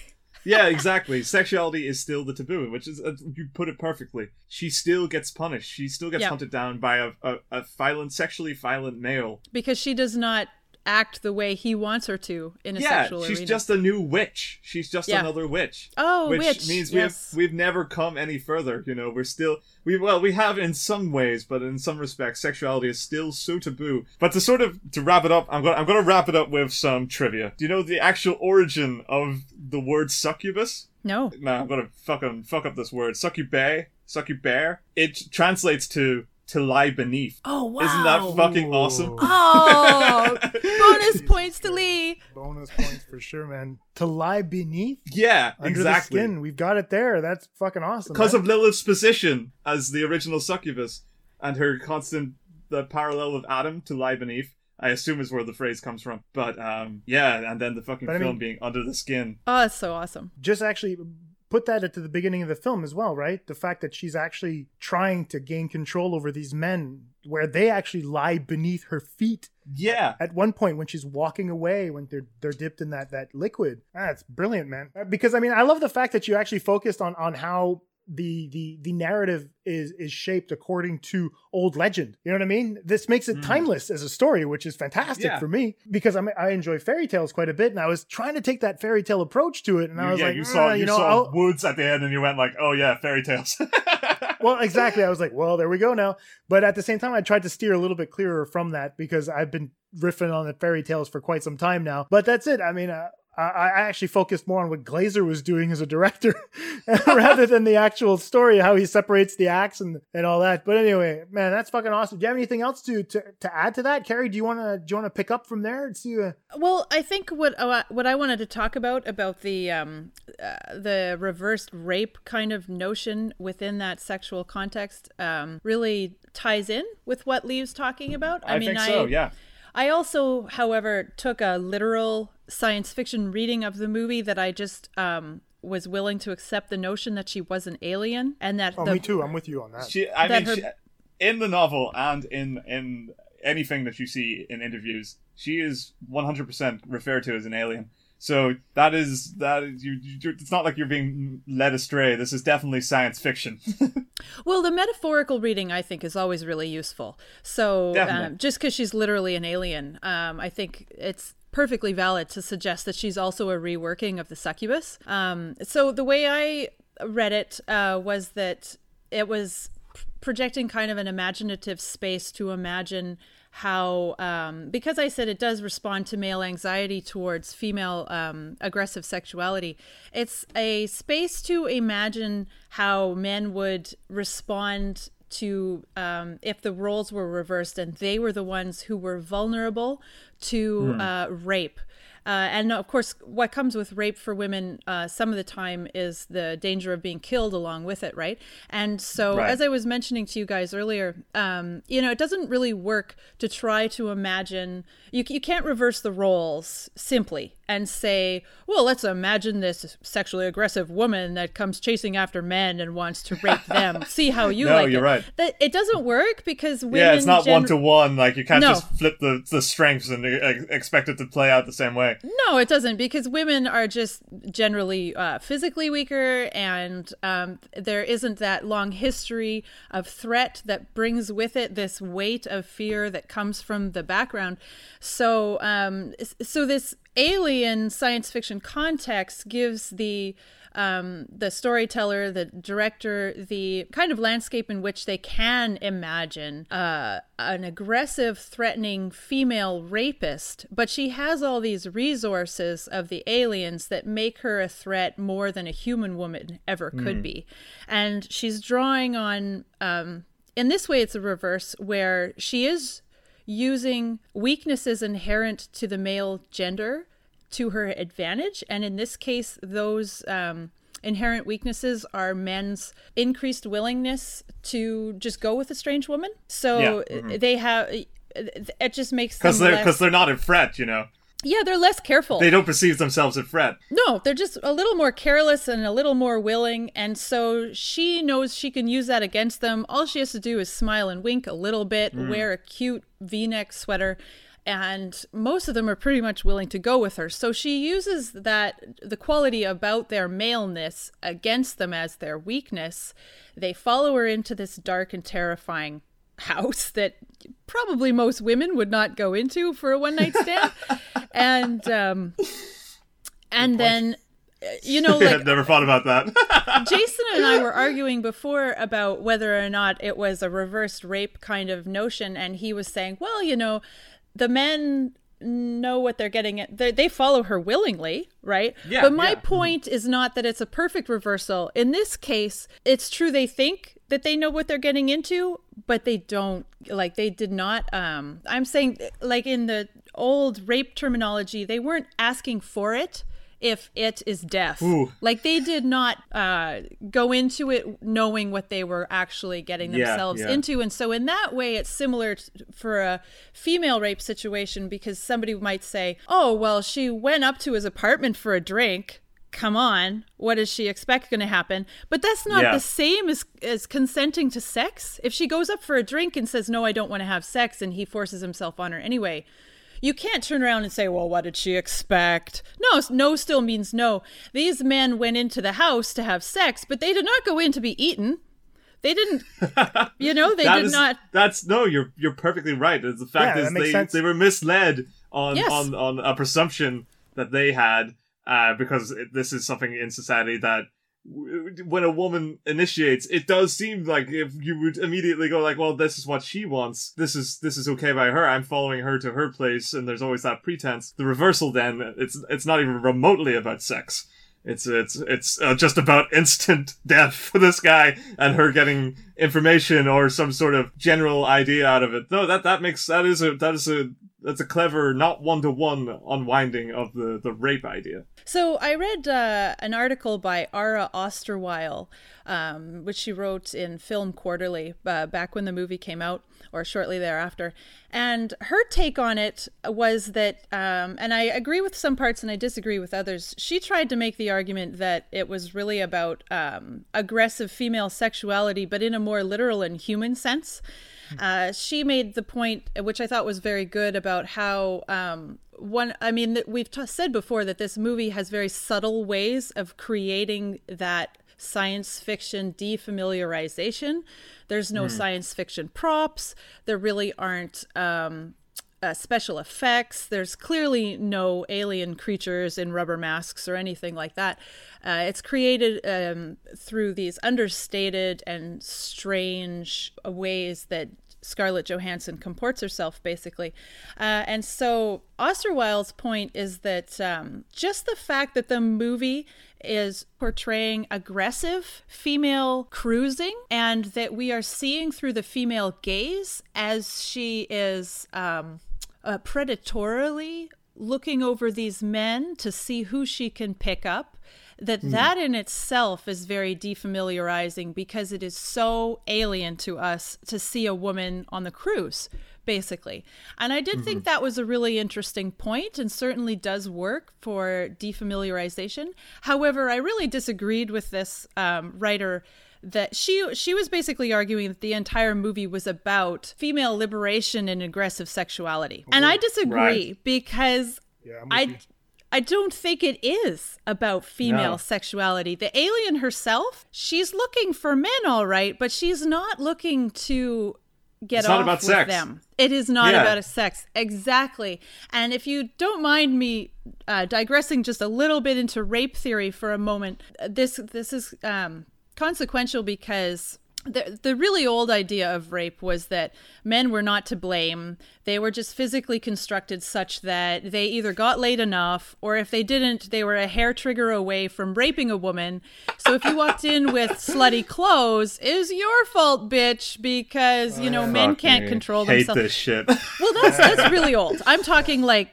yeah, exactly. Sexuality is still the taboo, which is uh, you put it perfectly. She still gets punished. She still gets Yep. hunted down by a, a, a violent, sexually violent male. because she does not act the way he wants her to in a sexual. yeah, sexual she's arena. just a new witch. She's just Yeah. another witch. Oh, which witch, means yes. we've we've never come any further. You know, we're still we well we have in some ways, but in some respects, sexuality is still so taboo. But to sort of to wrap it up, I'm gonna I'm gonna wrap it up with some trivia. Do you know the actual origin of the word succubus? no. Nah, I'm gonna fucking fuck up this word. Succubae, succubae. It translates to to lie beneath. Oh wow! Isn't that fucking awesome? Oh, bonus points to Lee. Bonus points for sure, man. To lie beneath Yeah, under exactly. the skin, we've got it there. That's fucking awesome. because man. of Lilith's position as the original succubus and her constant the parallel of Adam to lie beneath. I assume is where the phrase comes from. But um, yeah, and then the fucking But I film mean- being under the skin. Oh, that's so awesome. just actually put that at the beginning of the film as well, right? The fact that she's actually trying to gain control over these men, where they actually lie beneath her feet Yeah, at one point when she's walking away when they're they're dipped in that that liquid. Ah, That's brilliant, man. Because I mean, I love the fact that you actually focused on on how the the the narrative is is shaped according to old legend. You know what I mean? This makes it timeless as a story, which is fantastic Yeah. for me because I'm, I enjoy fairy tales quite a bit, and I was trying to take that fairy tale approach to it, and I was yeah, like, you saw "Ah, you, you know, saw woods at the end, and you went like, oh yeah, fairy tales. well, exactly. I was like, well, there we go now. But at the same time, I tried to steer a little bit clearer from that because I've been riffing on the fairy tales for quite some time now. But that's it. I mean, uh, I, I actually focused more on what Glazer was doing as a director rather than the actual story, how he separates the acts and, and all that. But anyway, man, that's fucking awesome. Do you have anything else to to, to add to that, Carrie? Do you want to do you want to pick up from there and see? Uh, Well, I think what uh, what I wanted to talk about about the um, uh, the reversed rape kind of notion within that sexual context um, really ties in with what Lee's talking about. I, think so. Yeah. I also, however, took a literal science fiction reading of the movie that I just um, was willing to accept the notion that she was an alien and that oh, the, me too. I'm with you on that. She, I That mean, her- she, in the novel and in in anything that you see in interviews, she is 100% referred to as an alien. So that is that is you, you. It's not like you're being led astray. This is definitely science fiction. Well, the metaphorical reading I think is always really useful. So um, just because she's literally an alien, um, I think it's perfectly valid to suggest that she's also a reworking of the succubus. Um, so the way I read it uh, was that it was projecting kind of an imaginative space to imagine how um, because i said it does respond to male anxiety towards female um, aggressive sexuality it's a space to imagine how men would respond to um, if the roles were reversed and they were the ones who were vulnerable to Hmm. uh, rape. Uh, and of course, what comes with rape for women uh, some of the time is the danger of being killed along with it, right? And so, Right. as I was mentioning to you guys earlier, um, you know, it doesn't really work to try to imagine. You, you can't reverse the roles simply and say, well, let's imagine this sexually aggressive woman that comes chasing after men and wants to rape them. See how you No, like you're it. right. That it doesn't work because women. yeah, it's not gen- one to one. Like you can't No. just flip the the strengths and uh, expect it to play out the same way. No, it doesn't because women are just generally uh, physically weaker, and um, there isn't that long history of threat that brings with it this weight of fear that comes from the background. So, um, so this alien science fiction context gives the um, the storyteller, the director, the kind of landscape in which they can imagine uh, an aggressive, threatening female rapist, but she has all these resources of the aliens that make her a threat more than a human woman ever could Mm. be. And she's drawing on, um, in this way, it's a reverse where she is using weaknesses inherent to the male gender to her advantage. And in this case, those um, inherent weaknesses are men's increased willingness to just go with a strange woman. So Yeah. Mhm. they have, it just makes Because they're less- because they're not in fret, you know. yeah, they're less careful. They don't perceive themselves in fret. No, they're just a little more careless and a little more willing. And so she knows she can use that against them. All she has to do is smile and wink a little bit, Mm. wear a cute v neck sweater. And most of them are pretty much willing to go with her. So she uses that, the quality about their maleness against them as their weakness. They follow her into this dark and terrifying house that probably most women would not go into for a one night stand. and, um, and then uh, you know like never thought about that. Jason and I were arguing before about whether or not it was a reversed rape kind of notion, and he was saying, well, you know, the men know what they're getting at. They, they follow her willingly, right? Yeah, but my yeah. point is not that it's a perfect reversal. In this case, it's true they think that they know what they're getting into, but they don't. Like they did not. Um, I'm saying, like in the old rape terminology, they weren't asking for it. If it is death, Ooh. like they did not uh, go into it knowing what they were actually getting Yeah, themselves yeah. into, and so in that way, it's similar t- for a female rape situation because somebody might say, "Oh, well, she went up to his apartment for a drink." Come on, what does she expect going to happen? But that's not Yeah. the same as as consenting to sex. If she goes up for a drink and says, "No, I don't want to have sex," and he forces himself on her anyway, you can't turn around and say, well, what did she expect? No, no still means no. These men went into the house to have sex, but they did not go in to be eaten. They didn't, you know, they did is- not. That's no, you're you're perfectly right. It's the fact Yeah, is they sense. they were misled on Yes. on on a presumption that they had uh, because this is something in society that w- when a woman initiates, it does seem like if you would immediately go like, well, this is what she wants. This is this is okay by her. I'm following her to her place, and there's always that pretense. The reversal, then, it's it's not even remotely about sex. It's it's it's uh, just about instant death for this guy and her getting information or some sort of general idea out of it. No, that that makes that is a that is a that's a clever not one to one unwinding of the the rape idea. So I read uh, an article by Ara Osterweil, um, which she wrote in Film Quarterly uh, back when the movie came out, or shortly thereafter. And her take on it was that, um, and I agree with some parts and I disagree with others. She tried to make the argument that it was really about um, aggressive female sexuality, but in a more literal and human sense. Uh, she made the point, which I thought was very good, about how um, one. I mean, we've t- said before that this movie has very subtle ways of creating that science fiction defamiliarization. There's no Mm. science fiction props. There really aren't. Um, uh, special effects. There's clearly no alien creatures in rubber masks or anything like that. Uh, it's created um, through these understated and strange ways that Scarlett Johansson comports herself, basically. Uh, and so Osterweil's point is that um, just the fact that the movie is portraying aggressive female cruising and that we are seeing through the female gaze as she is um, uh, predatorily looking over these men to see who she can pick up that mm. that in itself is very defamiliarizing because it is so alien to us to see a woman on the cruise basically and i did mm-hmm. think that was a really interesting point and certainly does work for defamiliarization however i really disagreed with this um, writer that she she was basically arguing that the entire movie was about female liberation and aggressive sexuality. And I disagree right. because yeah, I I don't think it is about female no. sexuality. The alien herself, she's looking for men all right, but she's not looking to get it's off about with sex. them. It is not yeah. about a sex. Exactly. And if you don't mind me uh, digressing just a little bit into rape theory for a moment, this this is um, consequential because the, the really old idea of rape was that men were not to blame. They were just physically constructed such that they either got laid enough, or if they didn't, they were a hair trigger away from raping a woman. So if you walked in with slutty clothes, is your fault, bitch, because you know oh, men can't me. control Hate themselves. this shit. Well, that's that's really old. I'm talking like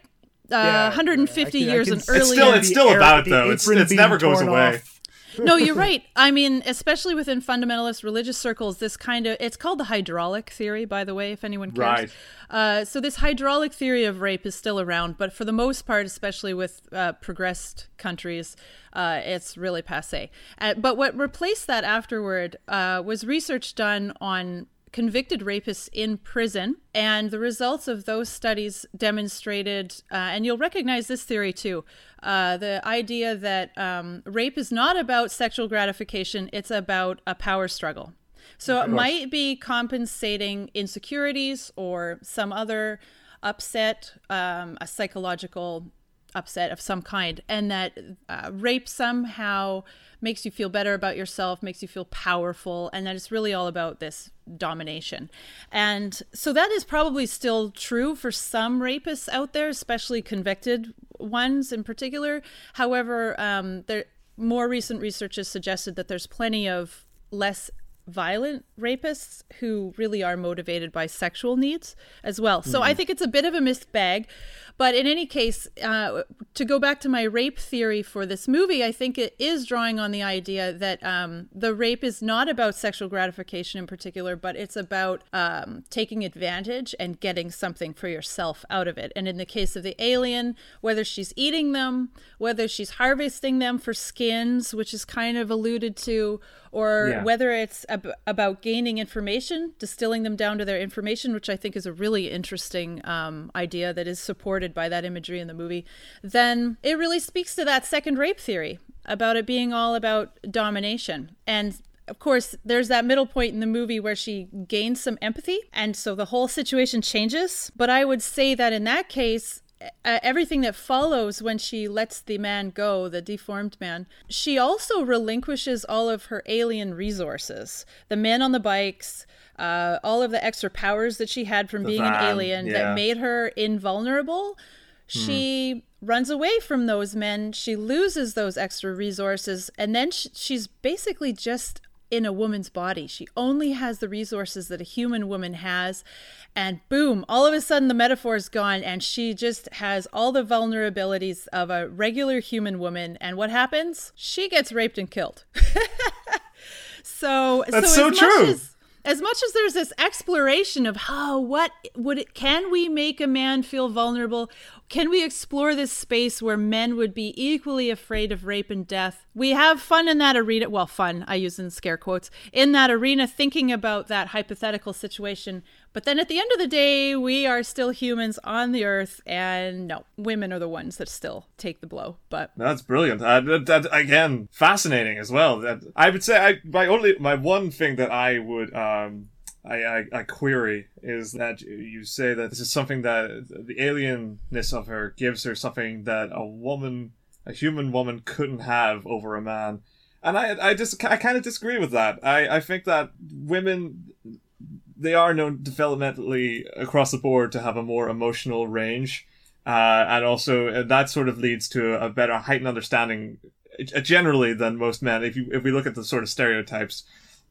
uh, yeah, 150 yeah, can, years and earlier. It's still, it's still about though. It's, it's never goes away. Off no, you're right. I mean, especially within fundamentalist religious circles, this kind of it's called the hydraulic theory, by the way, if anyone cares. Right. Uh, so this hydraulic theory of rape is still around, but for the most part, especially with uh, progressed countries, uh, it's really passe. Uh, but what replaced that afterward uh, was research done on convicted rapists in prison. And the results of those studies demonstrated, uh, and you'll recognize this theory too uh, the idea that um, rape is not about sexual gratification, it's about a power struggle. So it might be compensating insecurities or some other upset, um, a psychological upset of some kind, and that uh, rape somehow makes you feel better about yourself, makes you feel powerful, and that it's really all about this domination. And so that is probably still true for some rapists out there, especially convicted ones in particular. However, um, there more recent research has suggested that there's plenty of less violent rapists who really are motivated by sexual needs as well. So mm-hmm. I think it's a bit of a mixed bag. But in any case, uh, to go back to my rape theory for this movie, I think it is drawing on the idea that um, the rape is not about sexual gratification in particular, but it's about um, taking advantage and getting something for yourself out of it. And in the case of the alien, whether she's eating them, whether she's harvesting them for skins, which is kind of alluded to, or yeah. whether it's ab- about gaining information, distilling them down to their information, which I think is a really interesting um, idea that is supported by that imagery in the movie, then it really speaks to that second rape theory about it being all about domination. And of course, there's that middle point in the movie where she gains some empathy, and so the whole situation changes. But I would say that in that case, uh, everything that follows when she lets the man go, the deformed man, she also relinquishes all of her alien resources. The men on the bikes, uh, all of the extra powers that she had from the being van, an alien yeah. that made her invulnerable. She mm. runs away from those men. She loses those extra resources. And then sh- she's basically just in a woman's body. She only has the resources that a human woman has. And boom, all of a sudden the metaphor is gone and she just has all the vulnerabilities of a regular human woman. And what happens? She gets raped and killed. so That's so, so true. As, much as there's this exploration of how what would it can we make a man feel vulnerable? Can we explore this space where men would be equally afraid of rape and death? We have fun in that arena well fun i use in scare quotes in that arena thinking about that hypothetical situation but then at the end of the day, we are still humans on the earth, and no, women are the ones that still take the blow. But that's brilliant. Uh, that, that, again, fascinating as well. That I would say, I my only my one thing that I would um I, I, I, query is that you say that this is something that the alienness of her gives her something that a woman, a human woman, couldn't have over a man, and I I just I kind of disagree with that. I I think that women they are known developmentally across the board to have a more emotional range. Uh, and also uh, that sort of leads to a better heightened understanding uh, generally than most men. If you if we look at the sort of stereotypes,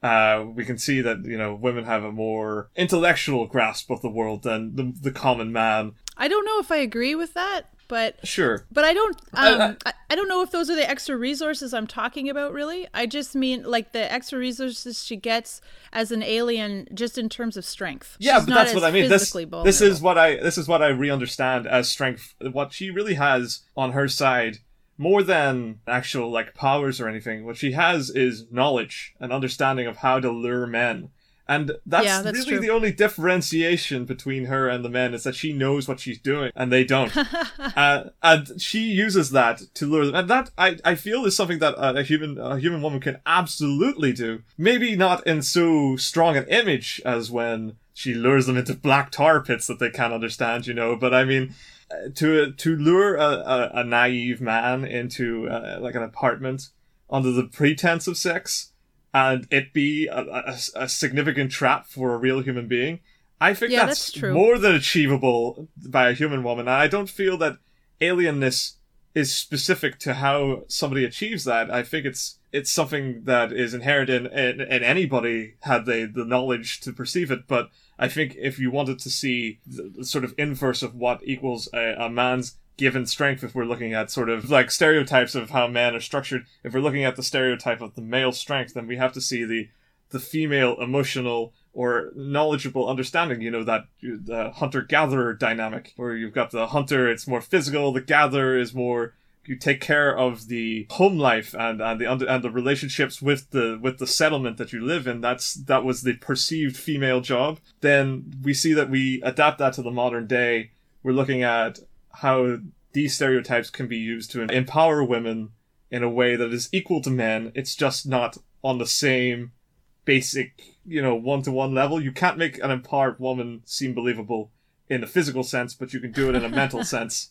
uh, we can see that you know women have a more intellectual grasp of the world than the, the common man. I don't know if I agree with that, but sure. But I don't. Um, I, I don't know if those are the extra resources I'm talking about. Really, I just mean like the extra resources she gets as an alien, just in terms of strength. Yeah, She's but that's what I mean. This this is what I this is what I re-understand as strength. What she really has on her side, more than actual like powers or anything, what she has is knowledge and understanding of how to lure men. And that's, Yeah, that's really true. the only differentiation between her and the men is that she knows what she's doing and they don't. uh, and she uses that to lure them. And that I, I feel is something that uh, a human a human woman can absolutely do. Maybe not in so strong an image as when she lures them into black tar pits that they can't understand, you know. But I mean, uh, to to lure a, a, a naive man into uh, like an apartment under the pretense of sex and it be a, a, a significant trap for a real human being. I think Yeah, that's, that's more than achievable by a human woman. And I don't feel that alienness is specific to how somebody achieves that. I think it's it's something that is inherent in, in, in anybody had they the knowledge to perceive it. But I think if you wanted to see the, the sort of inverse of what equals a, a man's given strength, if we're looking at sort of like stereotypes of how men are structured, if we're looking at the stereotype of the male strength, then we have to see the the female emotional or knowledgeable understanding, you know, that the hunter gatherer dynamic, where you've got the hunter, it's more physical, the gatherer is more you take care of the home life and, and the under, and the relationships with the with the settlement that you live in. That's that was the perceived female job. Then we see that we adapt that to the modern day. We're looking at how these stereotypes can be used to empower women in a way that is equal to men. It's just not on the same basic, you know, one to one level. You can't make an empowered woman seem believable in a physical sense, but you can do it in a mental sense.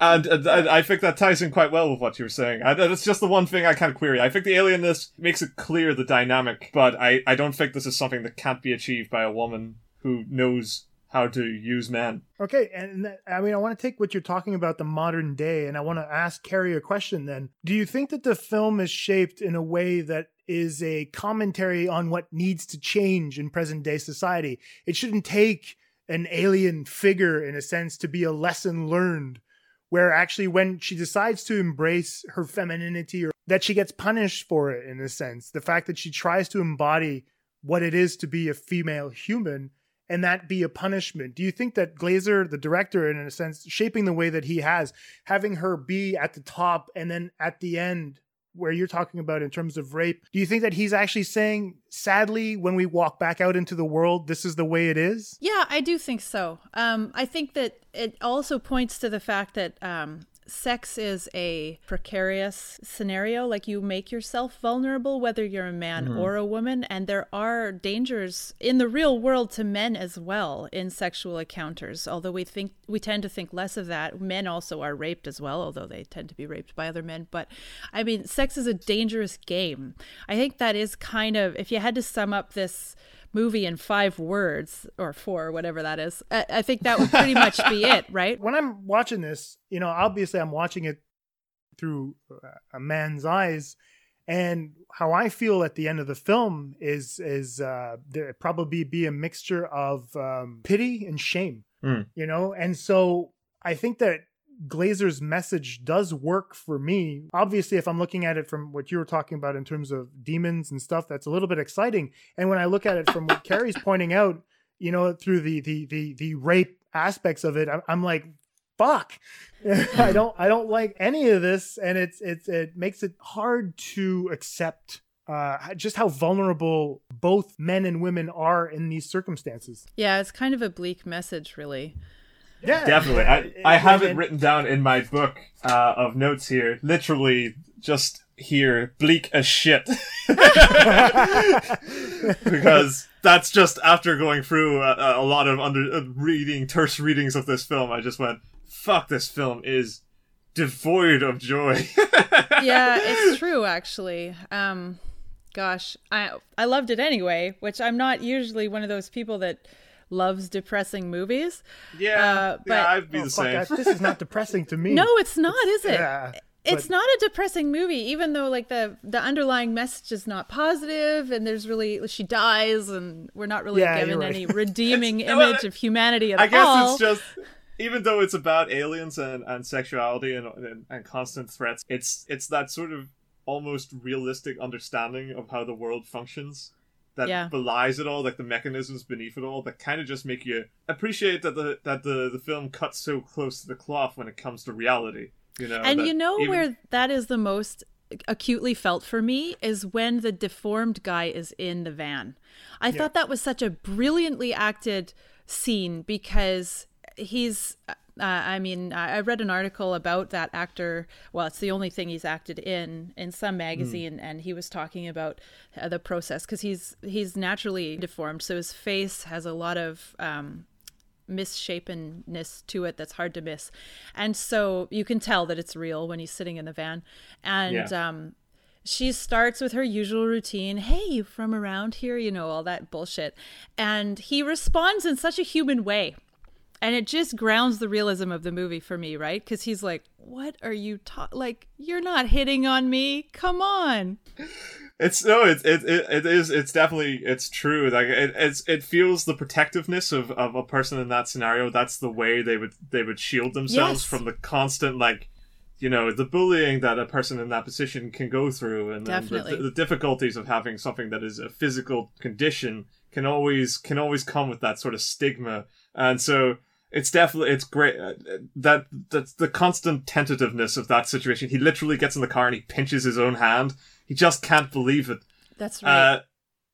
And uh, I I think that ties in quite well with what you were saying. I, that's just the one thing I can't query. I think the alienness makes it clear the dynamic, but I, I don't think this is something that can't be achieved by a woman who knows how to use men. Okay, and that, I mean, I want to take what you're talking about the modern day, and I want to ask Carrie a question. Then, do you think that the film is shaped in a way that is a commentary on what needs to change in present day society? It shouldn't take an alien figure, in a sense, to be a lesson learned. Where actually, when she decides to embrace her femininity, or that she gets punished for it, in a sense, the fact that she tries to embody what it is to be a female human and that be a punishment. Do you think that Glazer, the director, in a sense, shaping the way that he has, having her be at the top and then at the end, where you're talking about in terms of rape, do you think that he's actually saying, sadly, when we walk back out into the world, this is the way it is? Yeah, I do think so. Um, I think that it also points to the fact that um, sex is a precarious scenario. Like you make yourself vulnerable, whether you're a man Mhm. or a woman, and there are dangers in the real world to men as well in sexual encounters. Although we think we tend to think less of that. Men also are raped as well, although they tend to be raped by other men. But I mean, sex is a dangerous game. I think that is kind of if you had to sum up this movie in five words or four, whatever that is, I, I think that would pretty much be it, right? When I'm watching this, you know, obviously I'm watching it through a man's eyes. And how I feel at the end of the film is is uh, there probably be a mixture of um, pity and shame, Mm. you know. And so I think that Glazer's message does work for me. Obviously, if I'm looking at it from what you were talking about in terms of demons and stuff, that's a little bit exciting. And when I look at it from what Carrie's pointing out, you know, through the the the the rape aspects of it, I'm, like, fuck. I don't I don't like any of this, and it's it's it makes it hard to accept. Uh, just how vulnerable both men and women are in these circumstances. Yeah, it's kind of a bleak message, really. Yeah, Definitely. yeah, I, it- I have it- it written down in my book uh, of notes here. Literally, just here, bleak as shit. because that's just after going through a, a lot of under uh, reading, terse readings of this film, I just went, fuck, this film is devoid of joy. yeah, it's true actually. Um Gosh, I I loved it anyway, which I'm not usually one of those people that loves depressing movies. Yeah, uh, but, yeah, I'd be oh, the same. Fuck, this is not depressing to me. No, it's not, it's, is it? Yeah, it's not a depressing movie, even though like the the underlying message is not positive, and there's really she dies, and we're not really yeah, given right. any redeeming image of humanity at all. I guess all. it's just even though it's about aliens and, and sexuality and, and, and constant threats, it's it's that sort of almost realistic understanding of how the world functions that Yeah. belies it all, like the mechanisms beneath it all, that kind of just make you appreciate that the that the, the film cuts so close to the cloth when it comes to reality. You know, and you know even- where that is the most acutely felt for me is when the deformed guy is in the van. I thought that was such a brilliantly acted scene because he's uh, I mean, I read an article about that actor. Well, it's the only thing he's acted in in some magazine, and he was talking about uh, the process because he's he's naturally deformed, so his face has a lot of um, misshapenness to it that's hard to miss, and so you can tell that it's real when he's sitting in the van, and Yeah. um, she starts with her usual routine hey you from around here you know all that bullshit and he responds in such a human way and it just grounds the realism of the movie for me right because he's like what are you ta- like you're not hitting on me come on It's no, it's it, it it is it's definitely it's true. Like it it's it feels the protectiveness of, of a person in that scenario. That's the way they would they would shield themselves Yes. from the constant like you know the bullying that a person in that position can go through, and then the, Definitely. the difficulties of having something that is a physical condition can always can always come with that sort of stigma. And so it's definitely it's great uh, that that's the constant tentativeness of that situation. He literally gets in the car and he pinches his own hand. He just can't believe it. that's right Uh,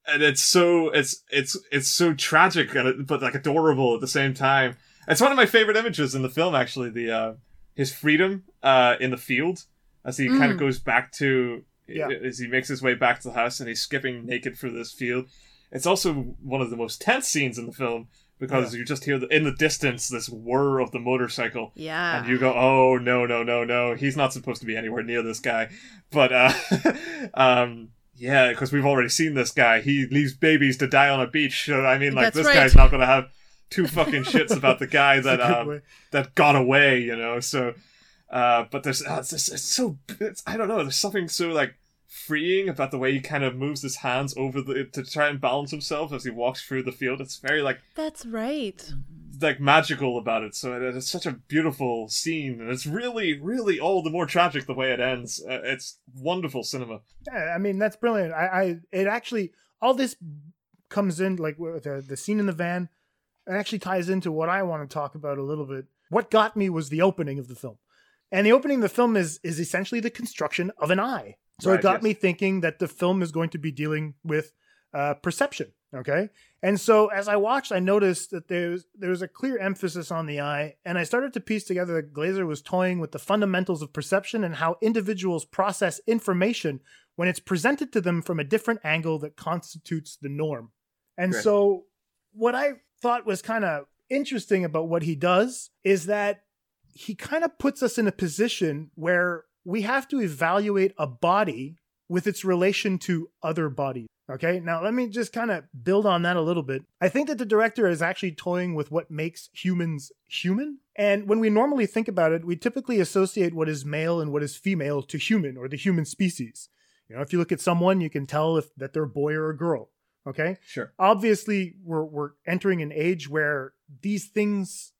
and it's so it's it's it's so tragic and it, but like adorable at the same time. It's one of my favorite images in the film actually. The uh, his freedom uh, in the field as he kind of goes back to Yeah. as he makes his way back to the house and he's skipping naked through this field. It's also one of the most tense scenes in the film because you just hear the, in the distance this whir of the motorcycle yeah and you go, oh no no no no, he's not supposed to be anywhere near this guy. But uh, um, yeah, because we've already seen this guy. He leaves babies to die on a beach. So I mean, like That's this right. guy's not gonna have two fucking shits about the guy that um, that got away, you know. So, uh, but there's uh, it's, it's so it's, I don't know. There's something so like freeing about the way he kind of moves his hands over the to try and balance himself as he walks through the field. It's very like that's right like magical about it. So it, it's such a beautiful scene, and it's really, really all the more tragic the way it ends. Uh, it's wonderful cinema. Yeah, I mean that's brilliant. I, I it actually all this comes in like with the the scene in the van. It actually ties into what I want to talk about a little bit. What got me was the opening of the film, and the opening of the film is is essentially the construction of an eye. So Right, it got yes. me thinking that the film is going to be dealing with uh, perception. Okay, and so as I watched, I noticed that there's there was a clear emphasis on the eye, and I started to piece together that Glazer was toying with the fundamentals of perception and how individuals process information when it's presented to them from a different angle that constitutes the norm. And Right. so, what I thought was kind of interesting about what he does is that he kind of puts us in a position where we have to evaluate a body with its relation to other bodies. Okay, now let me just kind of build on that a little bit. I think that the director is actually toying with what makes humans human. And when we normally think about it, we typically associate what is male and what is female to human or the human species. You know, if you look at someone, you can tell if that they're a boy or a girl. Okay, Sure. obviously we're we're entering an age where these things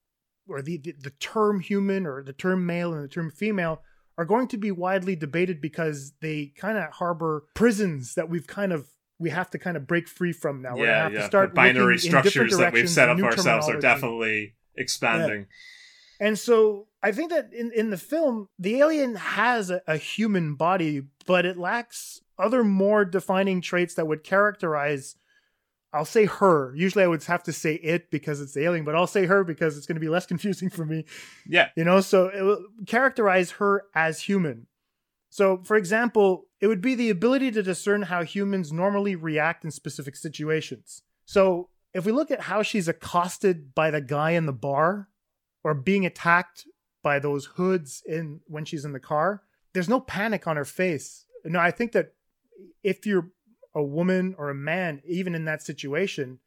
or the, the the term human or the term male and the term female are going to be widely debated because they kind of harbor prisons that we've kind of we have to kind of break free from now. We're gonna yeah, have yeah. to start the binary structures that we've set up ourselves are definitely expanding. And so I think that in, in the film, the alien has a, a human body, but it lacks other more defining traits that would characterize, I'll say her. Usually I would have to say it because it's the alien, but I'll say her because it's going to be less confusing for me. Yeah. You know, so it will characterize her as human. So, for example, it would be the ability to discern how humans normally react in specific situations. So, if we look at how she's accosted by the guy in the bar or being attacked by those hoods in when she's in the car, there's no panic on her face. No, I think that if you're a woman or a man, even in that situation,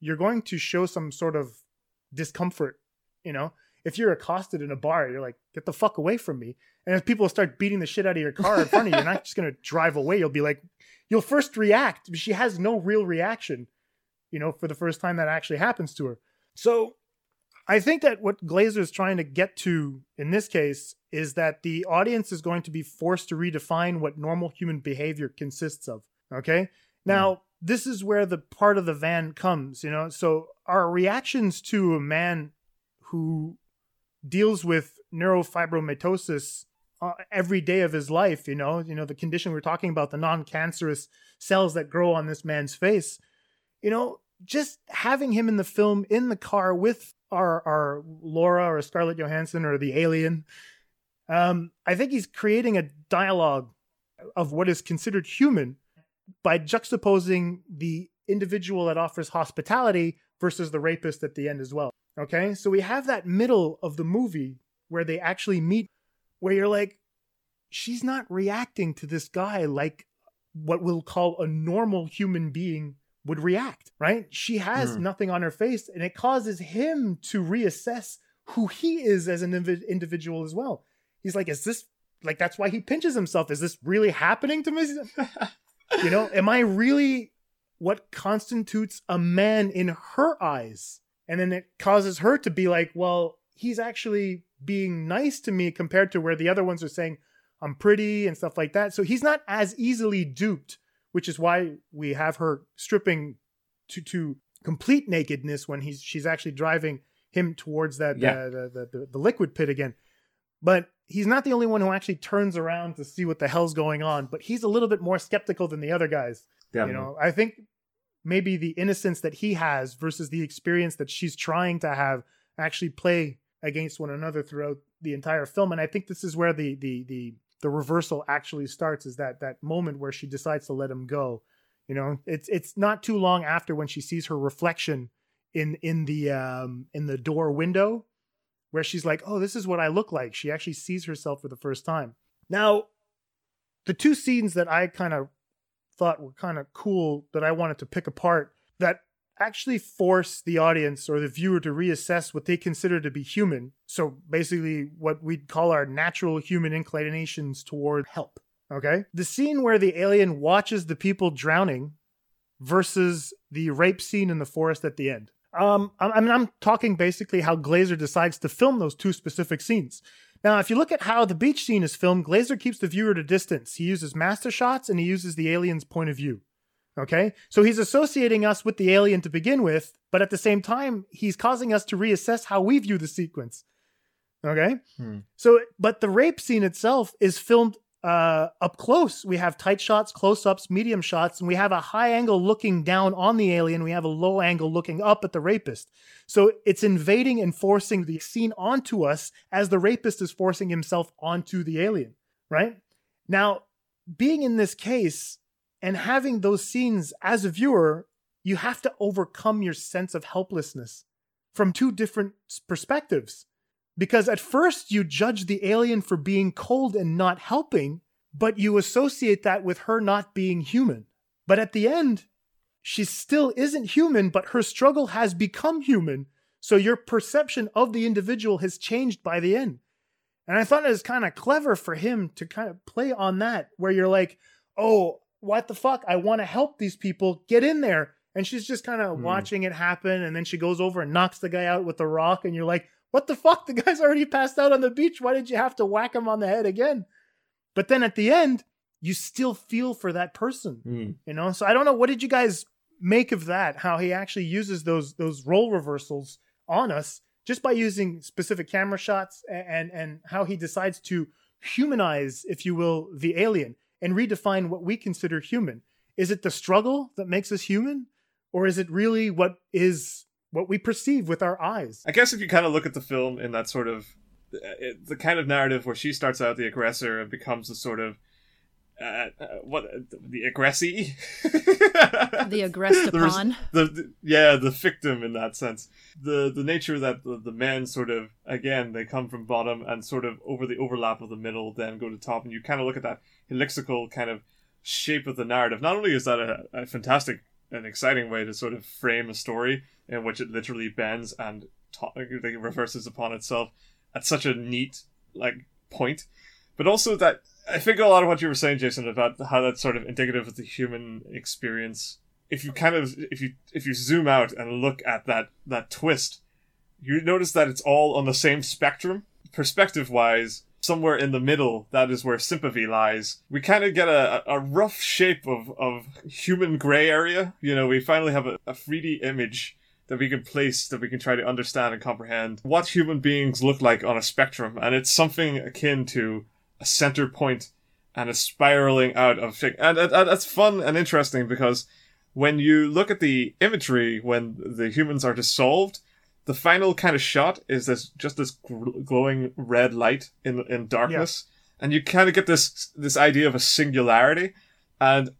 you're going to show some sort of discomfort. You know, if you're accosted in a bar, you're like, get the fuck away from me. And if people start beating the shit out of your car in front of you, you're not just going to drive away. You'll be like, you'll first react. She has no real reaction, you know, for the first time that actually happens to her. So I think that what Glazer is trying to get to in this case is that the audience is going to be forced to redefine what normal human behavior consists of. Okay. Now, mm. this is where the part of the van comes, you know. So our reactions to a man who deals with neurofibromatosis uh, every day of his life, you know, you know, the condition we're talking about, the non-cancerous cells that grow on this man's face, you know, just having him in the film in the car with our our Laura or Scarlett Johansson or the alien, um, I think he's creating a dialogue of what is considered human by juxtaposing the individual that offers hospitality versus the rapist at the end as well. Okay, so we have that middle of the movie where they actually meet, where you're like, she's not reacting to this guy like what we'll call a normal human being would react, right? She has mm. nothing on her face, and it causes him to reassess who he is as an individual as well. He's like, is this like that's why he pinches himself? Is this really happening to me? you know, am I really what constitutes a man in her eyes? And then it causes her to be like, well, he's actually being nice to me compared to where the other ones are saying I'm pretty and stuff like that. So he's not as easily duped, which is why we have her stripping to to complete nakedness when he's she's actually driving him towards that yeah. uh, the, the, the liquid pit again. But he's not the only one who actually turns around to see what the hell's going on. But he's a little bit more skeptical than the other guys. Definitely. You know, I think maybe the innocence that he has versus the experience that she's trying to have actually play against one another throughout the entire film and i think this is where the the the the reversal actually starts is that that moment where she decides to let him go you know it's it's not too long after when she sees her reflection in in the um in the door window where she's like oh this is what i look like she actually sees herself for the first time now the two scenes that i kind of thought were kind of cool that I wanted to pick apart that actually force the audience or the viewer to reassess what they consider to be human. So basically, what we'd call our natural human inclinations toward help. Okay. The scene where the alien watches the people drowning versus the rape scene in the forest at the end. Um, I mean, I'm talking basically how Glazer decides to film those two specific scenes. Now, if you look at how the beach scene is filmed, Glazer keeps the viewer at a distance. He uses master shots and he uses the alien's point of view. Okay? So he's associating us with the alien to begin with, but at the same time, he's causing us to reassess how we view the sequence. Okay? Hmm. So, but the rape scene itself is filmed uh, up close. We have tight shots, close ups, medium shots, and we have a high angle looking down on the alien. We have a low angle looking up at the rapist. So it's invading and forcing the scene onto us as the rapist is forcing himself onto the alien, right? Now, being in this case and having those scenes as a viewer, you have to overcome your sense of helplessness from two different perspectives. Because at first you judge the alien for being cold and not helping, but you associate that with her not being human. But at the end, she still isn't human, but her struggle has become human. So your perception of the individual has changed by the end. And I thought it was kind of clever for him to kind of play on that, where you're like, oh, what the fuck? I want to help these people. Get in there. And she's just kind of mm. watching it happen. And then she goes over and knocks the guy out with the rock. And you're like, what the fuck? The guy's already passed out on the beach. Why did you have to whack him on the head again? But then at the end, you still feel for that person. Mm. You know? So I don't know. What did you guys make of that? How he actually uses those those role reversals on us just by using specific camera shots and, and, and how he decides to humanize, if you will, the alien and redefine what we consider human. Is it the struggle that makes us human? Or is it really what is what we perceive with our eyes. I guess if you kind of look at the film in that sort of it, the kind of narrative where she starts out the aggressor and becomes the sort of uh, uh, what the aggressee, the aggressed upon, the, the, yeah, the victim in that sense. The the nature that the, the men sort of again they come from bottom and sort of over the overlap of the middle, then go to top, and you kind of look at that helixical kind of shape of the narrative. Not only is that a, a fantastic and exciting way to sort of frame a story in which it literally bends and like, reverses upon itself at such a neat like point, but also that I think a lot of what you were saying, Jason, about how that's sort of indicative of the human experience. If you kind of if you if you zoom out and look at that that twist, you notice that it's all on the same spectrum, perspective wise. Somewhere in the middle, that is where sympathy lies. We kind of get a, a rough shape of, of human gray area. You know, we finally have a, a 3D image that we can place that we can try to understand and comprehend what human beings look like on a spectrum. And it's something akin to a center point and a spiraling out of thing. And, and, and that's fun and interesting because when you look at the imagery when the humans are dissolved, the final kind of shot is this just this gl- glowing red light in in darkness, and you kind of get this this idea of a singularity. And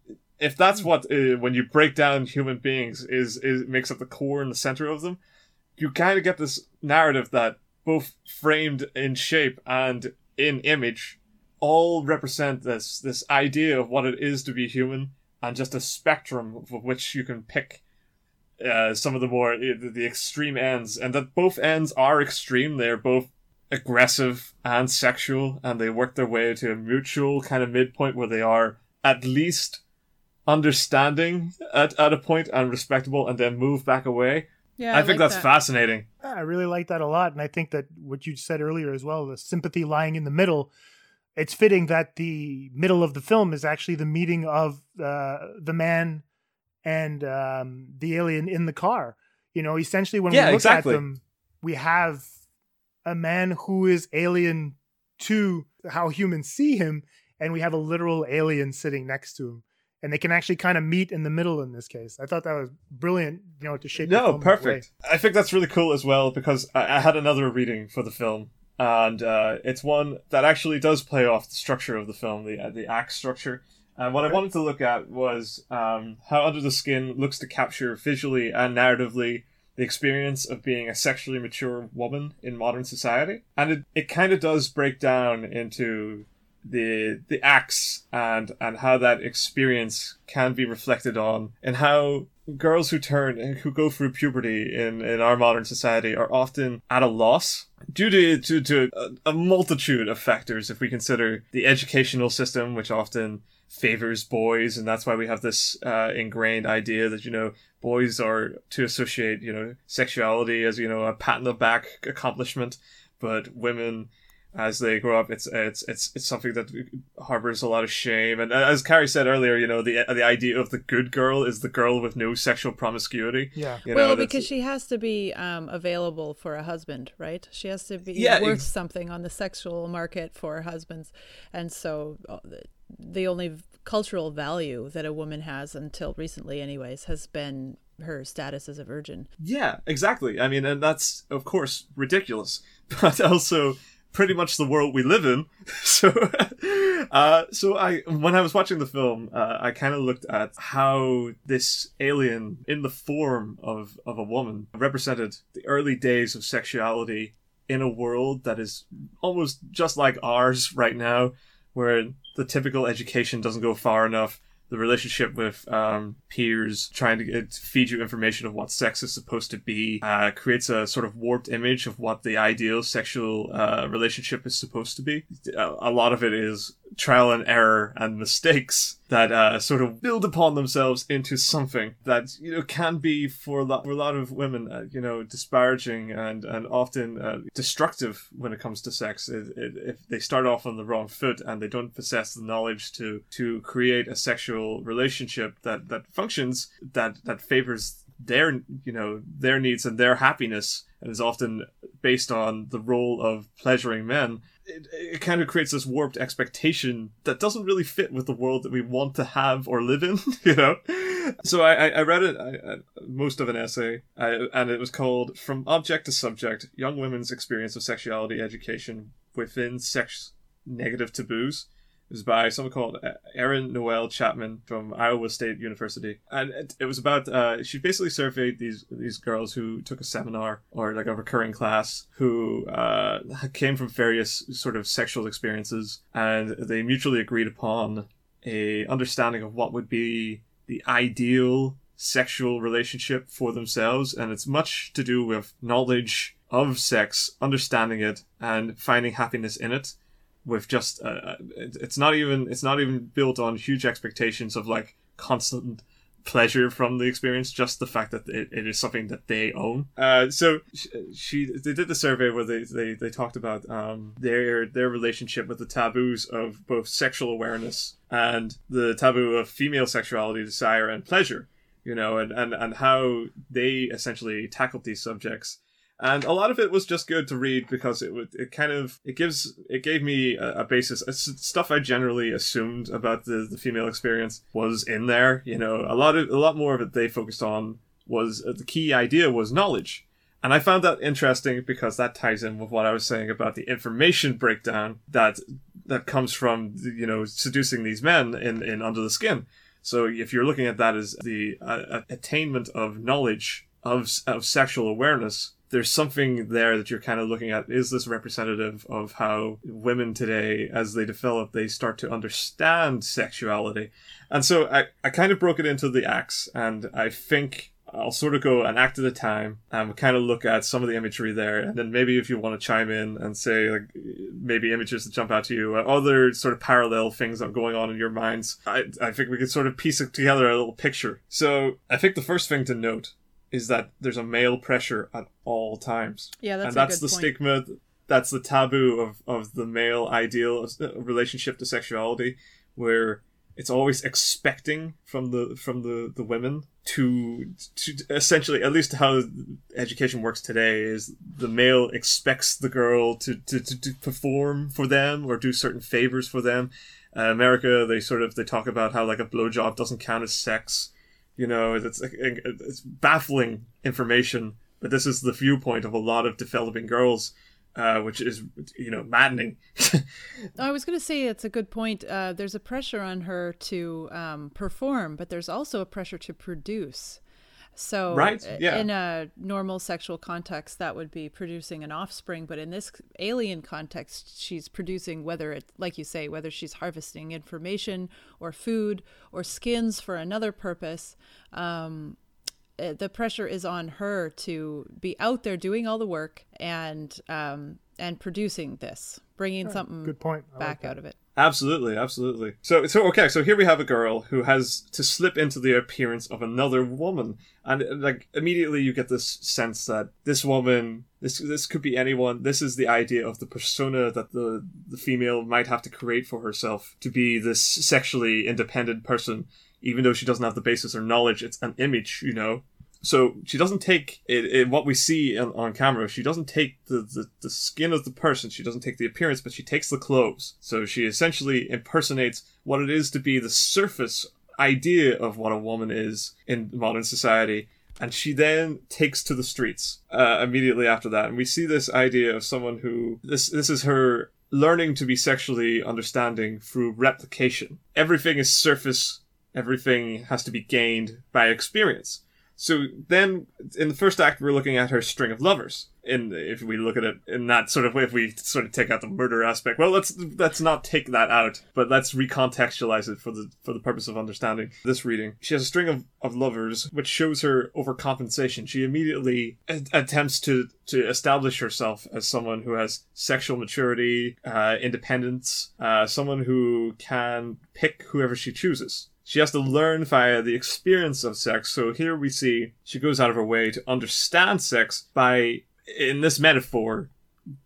if that's what uh, when you break down human beings is is makes up the core and the center of them, you kind of get this narrative that both framed in shape and in image all represent this this idea of what it is to be human and just a spectrum of which you can pick uh, some of the more the, the extreme ends. And that both ends are extreme. They're both aggressive and sexual and they work their way to a mutual kind of midpoint where they are at least understanding at, at a point and respectable and then move back away Yeah, i, think like that's that. fascinating Yeah, I really like that a lot, and I think that what you said earlier as well, the sympathy lying in the middle. It's fitting that the middle of the film is actually the meeting of uh, the man and um, the alien in the car. You know, essentially, when Yeah, we look exactly. at them, we have a man who is alien to how humans see him, and we have a literal alien sitting next to him. And they can actually kind of meet in the middle in this case. I thought that was brilliant, you know, to shape. the No, film that way. perfect. I think that's really cool as well because I, I had another reading for the film, and uh, it's one that actually does play off the structure of the film, the uh, the act structure. And what I wanted to look at was um, how Under the Skin looks to capture visually and narratively the experience of being a sexually mature woman in modern society, and it, it kind of does break down into the the acts and and how that experience can be reflected on and how girls who turn who go through puberty in in our modern society are often at a loss due to to, to a, a multitude of factors. If we consider the educational system which often favors boys and that's why we have this uh, ingrained idea that you know boys are to associate you know sexuality as you know a pat on the back accomplishment but women as they grow up, it's it's it's it's something that harbors a lot of shame. And as Carrie said earlier, you know, the the idea of the good girl is the girl with no sexual promiscuity. Yeah. You well, know, that's- because she has to be um, available for a husband, right? She has to be Yeah, worth ex- something on the sexual market for husbands, and so uh, the- the only cultural value that a woman has until recently, anyways, has been her status as a virgin. Yeah, exactly. I mean, and that's of course ridiculous, but also pretty much the world we live in. So, uh, so I when I was watching the film, uh, I kind of looked at how this alien, in the form of of a woman, represented the early days of sexuality in a world that is almost just like ours right now, where the typical education doesn't go far enough. The relationship with um, peers trying to get, feed you information of what sex is supposed to be uh, creates a sort of warped image of what the ideal sexual uh, relationship is supposed to be. A, a lot of it is trial and error and mistakes that uh, sort of build upon themselves into something that you know can be for a lot, for a lot of women, uh, you know, disparaging and and often uh, destructive when it comes to sex. It, it, if they start off on the wrong foot and they don't possess the knowledge to to create a sexual relationship that that functions that that favors their you know their needs and their happiness and is often based on the role of pleasuring men it, it kind of creates this warped expectation that doesn't really fit with the world that we want to have or live in, you know. So I, I, read it, I, I, most of an essay, and it was called "From Object to Subject: Young Women's Experience of Sexuality Education Within Sex Negative Taboos." It was by someone called Erin Noel Chapman from Iowa State University, and it, it was about. Uh, she basically surveyed these these girls who took a seminar or like a recurring class who uh, came from various sort of sexual experiences, and they mutually agreed upon a understanding of what would be the ideal sexual relationship for themselves, and it's much to do with knowledge of sex, understanding it, and finding happiness in it. With just, uh, it's not even it's not even built on huge expectations of like constant pleasure from the experience, just the fact that it, it is something that they own. Uh, so she, they did the survey where they, they, they talked about um, their their relationship with the taboos of both sexual awareness and the taboo of female sexuality, desire, and pleasure. You know, and, and, and how they essentially tackled these subjects and a lot of it was just good to read because it would it kind of it gives it gave me a, a basis stuff I generally assumed about the the female experience was in there. You know, a lot of a lot more of it they focused on was uh, the key idea was knowledge. And I found that interesting because that ties in with what I was saying about the information breakdown that that comes from you know seducing these men in in under the skin. So if you're looking at that as the uh, attainment of knowledge of of sexual awareness, there's something there that you're kind of looking at. Is this representative of how women today, as they develop, they start to understand sexuality? And so I, I kind of broke it into the acts, and I think I'll sort of go an act at a time and kind of look at some of the imagery there, and then maybe if you want to chime in and say like maybe images that jump out to you, uh, other sort of parallel things that are going on in your minds, I I think we could sort of piece it together a little picture. So I think the first thing to note is that there's a male pressure at all times. Yeah, that's and that's the point. stigma. That's the taboo of of the male ideal of uh, relationship to sexuality, where it's always expecting from the from the the women to to essentially at least how education works today is the male expects the girl to to, to, to perform for them or do certain favors for them uh, america they sort of they talk about how like a blowjob doesn't count as sex you know, it's it's baffling information, but this is the viewpoint of a lot of developing girls, uh, which is you know maddening. I was going to say it's a good point. Uh, there's a pressure on her to um, perform, but there's also a pressure to produce. So, right, yeah. in a normal sexual context, that would be producing an offspring. But in this alien context, she's producing whether it, like you say, whether she's harvesting information or food or skins for another purpose. Um, eh, the pressure is on her to be out there doing all the work and um, and producing this, bringing Yeah, something good point. I back like out of it. Absolutely, absolutely. So, so okay. So here we have a girl who has to slip into the appearance of another woman, and uh, like immediately you get this sense that this woman, this this could be anyone. This is the idea of the persona that the the female might have to create for herself to be this sexually independent person, even though she doesn't have the basis or knowledge. It's an image, you know so she doesn't take it, what we see on, on camera she doesn't take the, the, the skin of the person she doesn't take the appearance but she takes the clothes. So she essentially impersonates what it is to be the surface idea of what a woman is in modern society and she then takes to the streets uh, immediately after that. And we see this idea of someone who this this is her learning to be sexually understanding through replication. Everything is surface everything has to be gained by experience so then, in the first act, we're looking at her string of lovers. And if we look at it in that sort of way, if we sort of take out the murder aspect, well, let's let's not take that out, but let's recontextualize it for the for the purpose of understanding this reading. She has a string of, of lovers, which shows her overcompensation. She immediately a- attempts to to establish herself as someone who has sexual maturity, uh, independence, uh, someone who can pick whoever she chooses. She has to learn via the experience of sex. So here we see she goes out of her way to understand sex by, in this metaphor,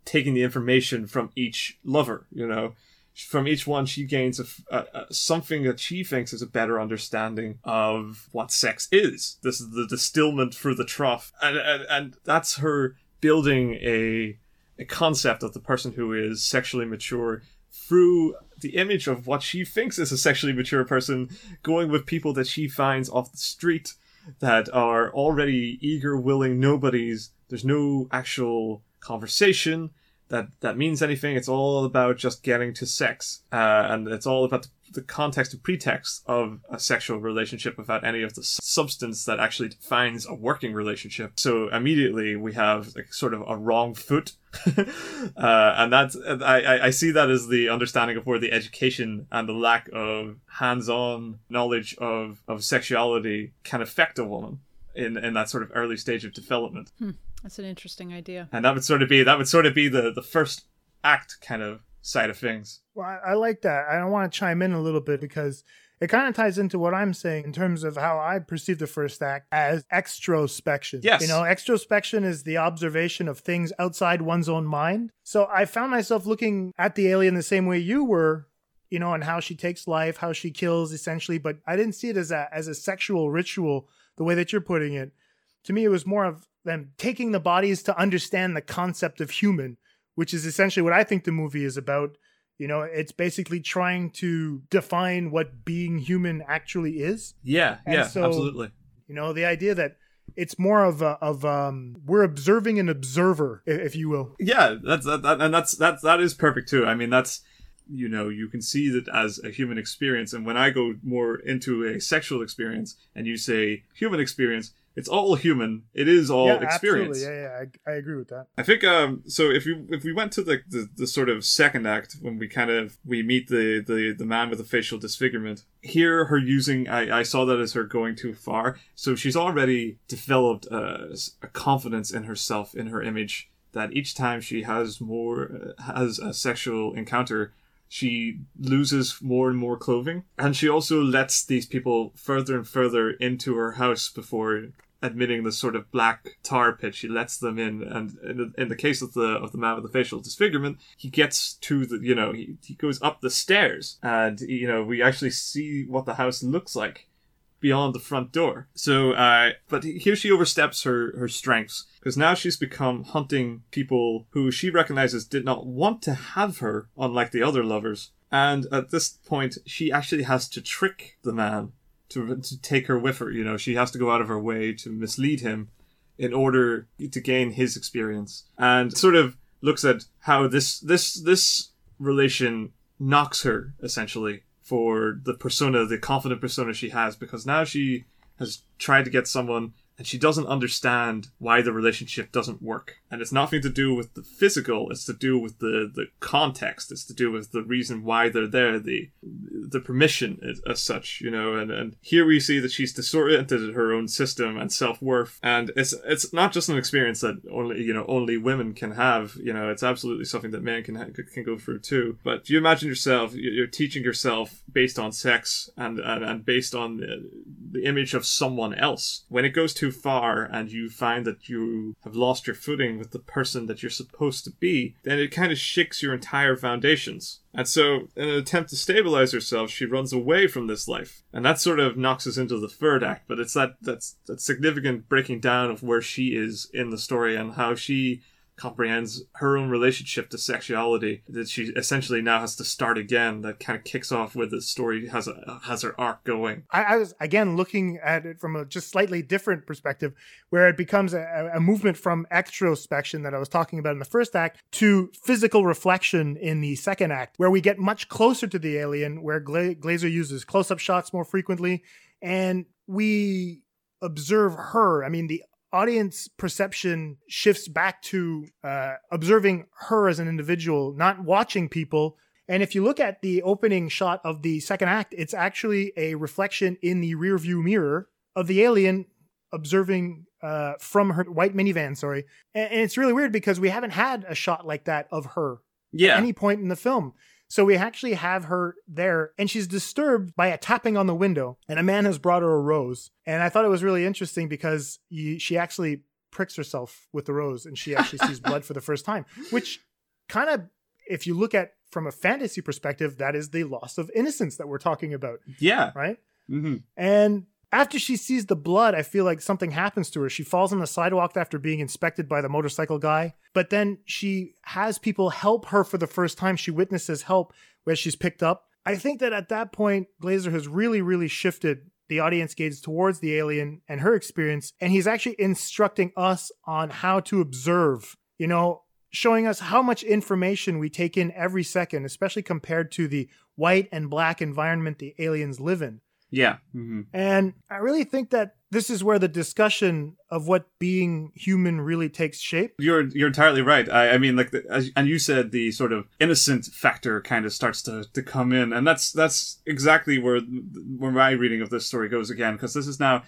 taking the information from each lover, you know. From each one, she gains a, a, a, something that she thinks is a better understanding of what sex is. This is the distillment through the trough, and and, and that's her building a a concept of the person who is sexually mature through the image of what she thinks is a sexually mature person going with people that she finds off the street that are already eager, willing nobodies. There's no actual conversation that that means anything. It's all about just getting to sex, uh, and it's all about the, the context and pretext of a sexual relationship without any of the substance that actually defines a working relationship. So immediately we have like sort of a wrong foot. uh, and that's I, I- see that as the understanding of where the education and the lack of hands-on knowledge of, of sexuality can affect a woman in, in that sort of early stage of development Hmm, that's an interesting idea. and that would sort of be that would sort of be the the first act kind of side of things Well, I, I like that. I want to chime in a little bit because it kind of ties into what I'm saying in terms of how I perceive the first act as extrospection. Yes. You know, extrospection is the observation of things outside one's own mind. So I found myself looking at the alien the same way you were, you know, and how she takes life, how she kills essentially, but I didn't see it as a as a sexual ritual the way that you're putting it. To me, it was more of them taking the bodies to understand the concept of human, which is essentially what I think the movie is about. You know, it's basically trying to define what being human actually is. yeah And yeah so- absolutely You know, the idea that it's more of a, of um we're observing an observer, if you will. yeah that's that, that and that's that's that is perfect too i mean that's you know you can see that as a human experience and when i go more into a sexual experience and you say human experience it's all human it is all yeah, experience absolutely. Yeah, yeah, I, I agree with that. I think um so if you if we went to the, the the sort of second act when we kind of we meet the the the man with the facial disfigurement here her using I I saw that as her going too far so she's already developed a, a confidence in herself in her image that each time she has more uh, has a sexual encounter she loses more and more clothing and she also lets these people further and further into her house before admitting the sort of black tar pit she lets them in and in the, in the case of the of the man with the facial disfigurement he gets to the you know he, he goes up the stairs and you know we actually see what the house looks like beyond the front door. So, uh, but here she oversteps her, her strengths because now she's become hunting people who she recognizes did not want to have her, unlike the other lovers. And at this point, she actually has to trick the man to, to take her with her. You know, she has to go out of her way to mislead him in order to gain his experience and sort of looks at how this, this, this relation knocks her essentially for the persona, the confident persona she has, because now she has tried to get someone and she doesn't understand why the relationship doesn't work. And it's nothing to do with the physical, it's to do with the, the context, it's to do with the reason why they're there, the the permission as, as such, you know, and, and here we see that she's disoriented in her own system and self worth. And it's it's not just an experience that only you know only women can have, you know, it's absolutely something that men can ha- can go through too. But if you imagine yourself, you- you're teaching yourself based on sex and, and, and based on uh, the, image of someone else. When it goes too far and you find that you have lost your footing with the person that you're supposed to be, then it kind of shakes your entire foundations. And so, in an attempt to stabilize herself, she runs away from this life, and that sort of knocks us into the third act. But it's that that's that significant breaking down of where she is in the story and how she comprehends her own relationship to sexuality that she essentially now has to start again that kind of kicks off where the story has a has her arc going I, I was again looking at it from a just slightly different perspective, where it becomes a, a movement from extrospection that I was talking about in the first act to physical reflection in the second act, where we get much closer to the alien, where Gla- Glazer uses close-up shots more frequently, and we observe her. I mean, the audience perception shifts back to uh, observing her as an individual, not watching people. And if you look at the opening shot of the second act, it's actually a reflection in the rear view mirror of the alien observing uh, from her white minivan. Sorry, and, and it's really weird because we haven't had a shot like that of her yeah at any point in the film. So we actually have her there, and she's disturbed by a tapping on the window, and a man has brought her a rose. And I thought it was really interesting because you, she actually pricks herself with the rose, and she actually sees blood for the first time, which kind of, if you look at from a fantasy perspective, that is the loss of innocence that we're talking about, yeah right? mm-hmm. And after she sees the blood, I feel like something happens to her. She falls on the sidewalk after being inspected by the motorcycle guy. But then she has people help her for the first time. She witnesses help where she's picked up. I think that at that point, Glazer has really, really shifted the audience gaze towards the alien and her experience. And he's actually instructing us on how to observe. You know, showing us how much information we take in every second, especially compared to the white and black environment the aliens live in. Yeah. Mm-hmm. And I really think that this is where the discussion of what being human really takes shape. You're you're entirely right. I, I mean, like, the, as, and you said, the sort of innocent factor kind of starts to, to come in, and that's that's exactly where where my reading of this story goes again, because this is now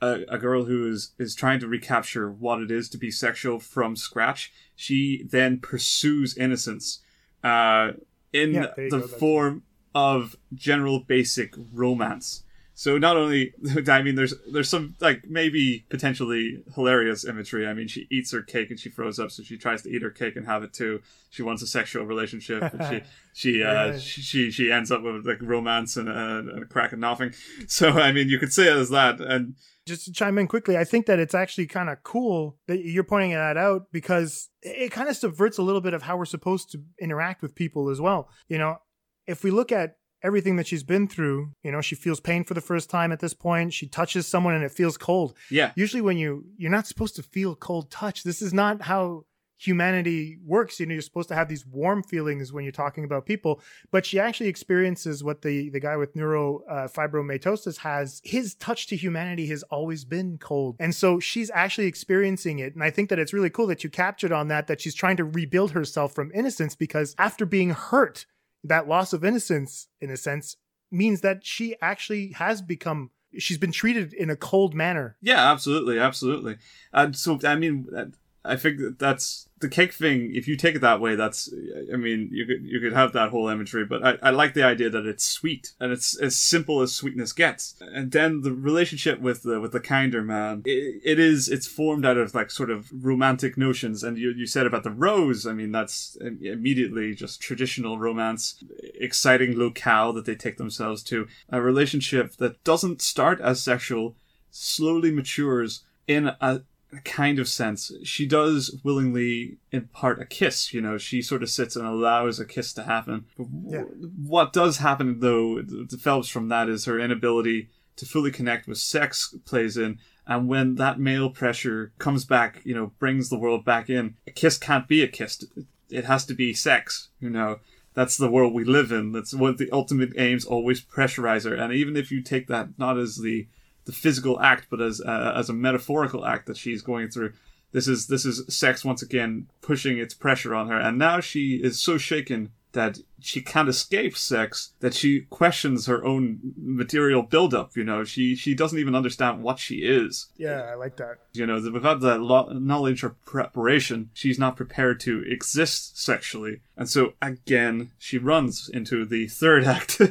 a, a, girl who is is trying to recapture what it is to be sexual from scratch. She then pursues innocence, uh, in Yeah, the go, form of general basic romance. So not only, I mean, there's there's some like maybe potentially hilarious imagery. I mean, she eats her cake and she throws up, so she tries to eat her cake and have it too. She wants a sexual relationship. And she she uh, Yeah. she she she ends up with like romance and, and, and a crack and nothing. So I mean, you could say it as that. And Just to chime in quickly, I think that it's actually kind of cool that you're pointing that out because it kind of subverts a little bit of how we're supposed to interact with people as well. You know, if we look at everything that she's been through, you know, she feels pain for the first time at this point. She touches someone and it feels cold. yeah, Usually when you you're not supposed to feel cold touch. This is not how humanity works. You know, you're supposed to have these warm feelings when you're talking about people, but she actually experiences what the the guy with neurofibromatosis uh, has. His touch to humanity has always been cold, and so she's actually experiencing it. And I think that it's really cool that you captured on that. That she's trying to rebuild herself from innocence because after being hurt, that loss of innocence, in a sense, means that she actually has become. She's been treated in a cold manner. Yeah, absolutely, absolutely. And so, I mean, uh, I think that that's the cake thing. If you take it that way, that's, I mean, you could you could have that whole imagery. But I, I like the idea that it's sweet and it's as simple as sweetness gets. And then the relationship with the with the kinder man, it, it is it's formed out of like sort of romantic notions. And you you said about the rose. I mean, that's immediately just traditional romance, exciting locale that they take themselves to. A relationship that doesn't start as sexual, slowly matures in a kind of sense. She does willingly impart a kiss, you know, she sort of sits and allows a kiss to happen. But w- Yeah. What does happen, though, develops from that is her inability to fully connect with sex plays in. And when that male pressure comes back, you know, brings the world back in, a kiss can't be a kiss. It has to be sex, you know. That's the world we live in. That's what the ultimate aims always pressurize her. And even if you take that not as the the physical act, but as uh, as a metaphorical act that she's going through. This is this is sex once again pushing its pressure on her, and now she is so shaken that she can't escape sex that she questions her own material buildup. You know, she she doesn't even understand what she is. Yeah, I like that. You know, without that lo- knowledge or preparation, she's not prepared to exist sexually, and so again she runs into the third act.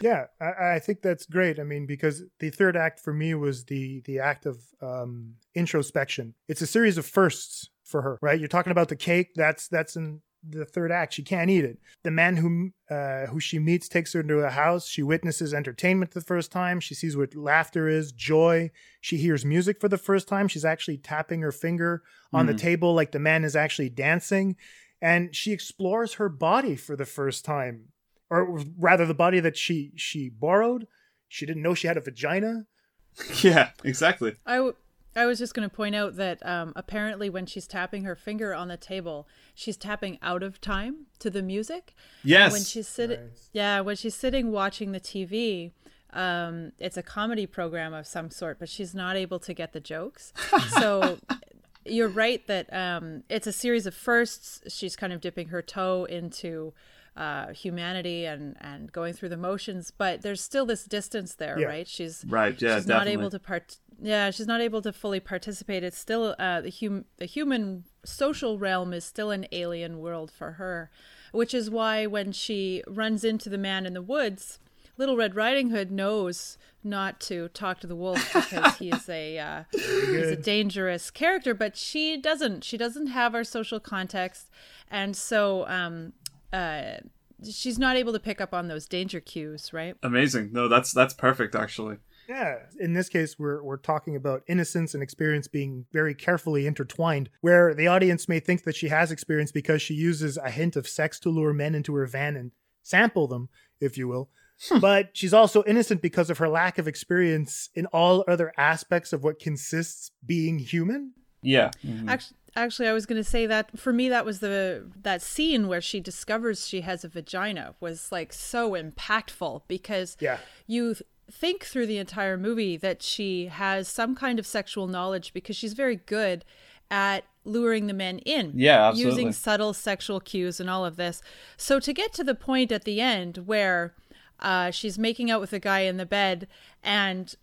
Yeah, I, I think that's great. I mean, because the third act for me was the the act of um, introspection. It's a series of firsts for her, right? You're talking about the cake. That's that's in the third act. She can't eat it. The man who uh, who she meets takes her into a house. She witnesses entertainment the first time. She sees what laughter is, joy. She hears music for the first time. She's actually tapping her finger on the Mhm. table like the man is actually dancing. And she explores her body for the first time, or rather, the body that she she borrowed. She didn't know she had a vagina. yeah, exactly. I, w- I was just going to point out that um, apparently when she's tapping her finger on the table, she's tapping out of time to the music. Yes. When she's sitting, yeah, when she's sitting watching the TV, um, it's a comedy program of some sort, but she's not able to get the jokes. so you're right that um, it's a series of firsts. She's kind of dipping her toe into uh, humanity and and going through the motions, but there's still this distance there, Yeah. right? She's Right, yeah, she's not able definitely. to part. Yeah, she's not able to fully participate. It's still uh, the hum the human social realm is still an alien world for her, which is why when she runs into the man in the woods, Little Red Riding Hood knows not to talk to the wolf because he is a uh, he's a dangerous character, but she doesn't. She doesn't have our social context, and so um, uh, she's not able to pick up on those danger cues, right? Amazing. No, that's that's perfect actually. Yeah. In this case, we're we're talking about innocence and experience being very carefully intertwined, where the audience may think that she has experience because she uses a hint of sex to lure men into her van and sample them, if you will. but she's also innocent because of her lack of experience in all other aspects of what consists being human. Yeah. Actually, actually, I was going to say that for me, that was the that scene where she discovers she has a vagina was like so impactful because Yeah. you think through the entire movie that she has some kind of sexual knowledge because she's very good at luring the men in. Yeah, absolutely. Using subtle sexual cues and all of this. So to get to the point at the end where uh, she's making out with a guy in the bed and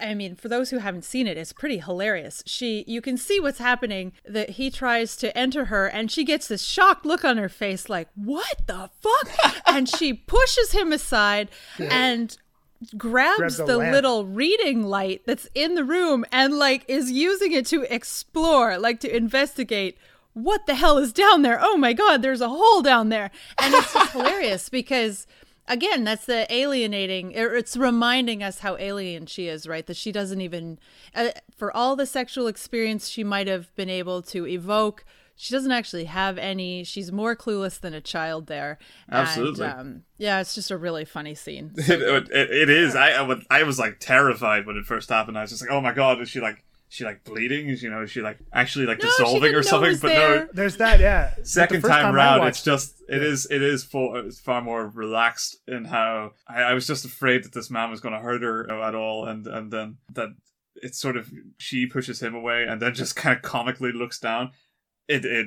I- mean, for those who haven't seen it, it's pretty hilarious. She, you can see what's happening. That he tries to enter her, and she gets this shocked look on her face, like "What the fuck?" and she pushes him aside and grabs, Grabs the the lamp. little reading light that's in the room and like is using it to explore, like to investigate what the hell is down there. Oh my god, there's a hole down there, and it's just hilarious because again that's the alienating it's reminding us how alien she is right that she doesn't even uh, for all the sexual experience she might have been able to evoke she doesn't actually have any she's more clueless than a child there Absolutely. and, um, yeah it's just a really funny scene it, it, it is. I, I would- I was like terrified when it first happened. I was just like, oh my god, is she like she like bleeding? Is you know is she like actually like No, dissolving or something? But there. no, There's that, yeah. Second first time I round, it's just it is it is for it's far more relaxed in how I, I was just afraid that this man was going to hurt her at all, and and then that it's sort of she pushes him away and then just kind of comically looks down. It it.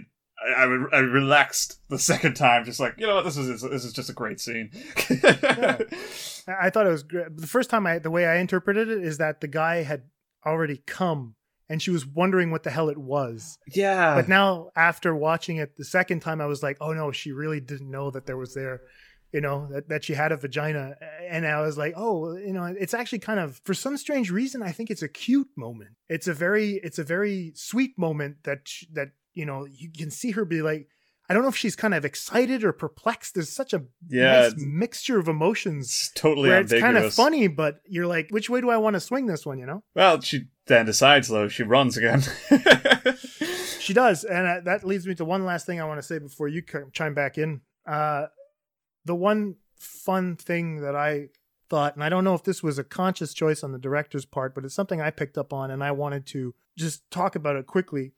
I, I, relaxed the second time, just like you know what, this is this is just a great scene. I I thought it was great. The first time I, the way I interpreted it is that the guy had already come and she was wondering what the hell it was. yeah, But now, after watching it the second time, I was like, oh no, she really didn't know that there was there, you know, that, that she had a vagina. And I was like, oh, you know, it's actually kind of, for some strange reason, I think it's a cute moment. It's a very, it's a very sweet moment that, that, you know, you can see her be like, I don't know if she's kind of excited or perplexed. There's such a Yeah, nice mixture of emotions it's totally where it's kind of funny, but you're like, which way do I want to swing this one? You know, Well, she then decides though she runs again. she does, and uh, that leads me to one last thing I want to say before you chime back in. Uh, the one fun thing that I thought, and I don't know if this was a conscious choice on the director's part, but it's something I picked up on, and I wanted to just talk about it quickly.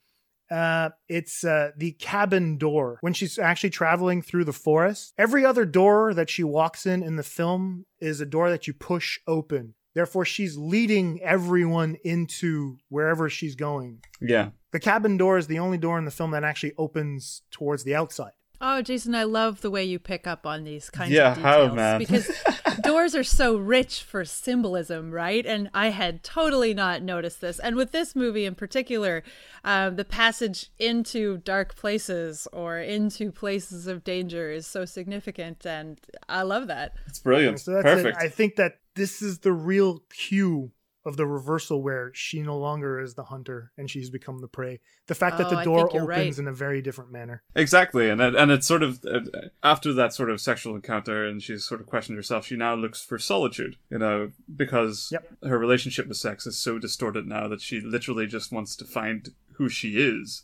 Uh, it's uh, the cabin door when she's actually traveling through the forest. Every other door that she walks in in the film is a door that you push open. Therefore, she's leading everyone into wherever she's going. yeah, The cabin door is the only door in the film that actually opens towards the outside. Oh, Jason, I love the way you pick up on these kinds Yeah, of how, details man? because doors are so rich for symbolism, right? And I had totally not noticed this. And with this movie in particular, um, the passage into dark places or into places of danger is so significant, and I love that. it's brilliant. So that's Perfect. it. I think that this is the real cue of the reversal where she no longer is the hunter and she's become the prey. The fact that Oh, the door opens right. in a very different manner. Exactly, and and it's sort of uh, after that sort of sexual encounter, and she's sort of questioned herself. She now looks for solitude, you know, because Yep. her relationship with sex is so distorted now that she literally just wants to find who she is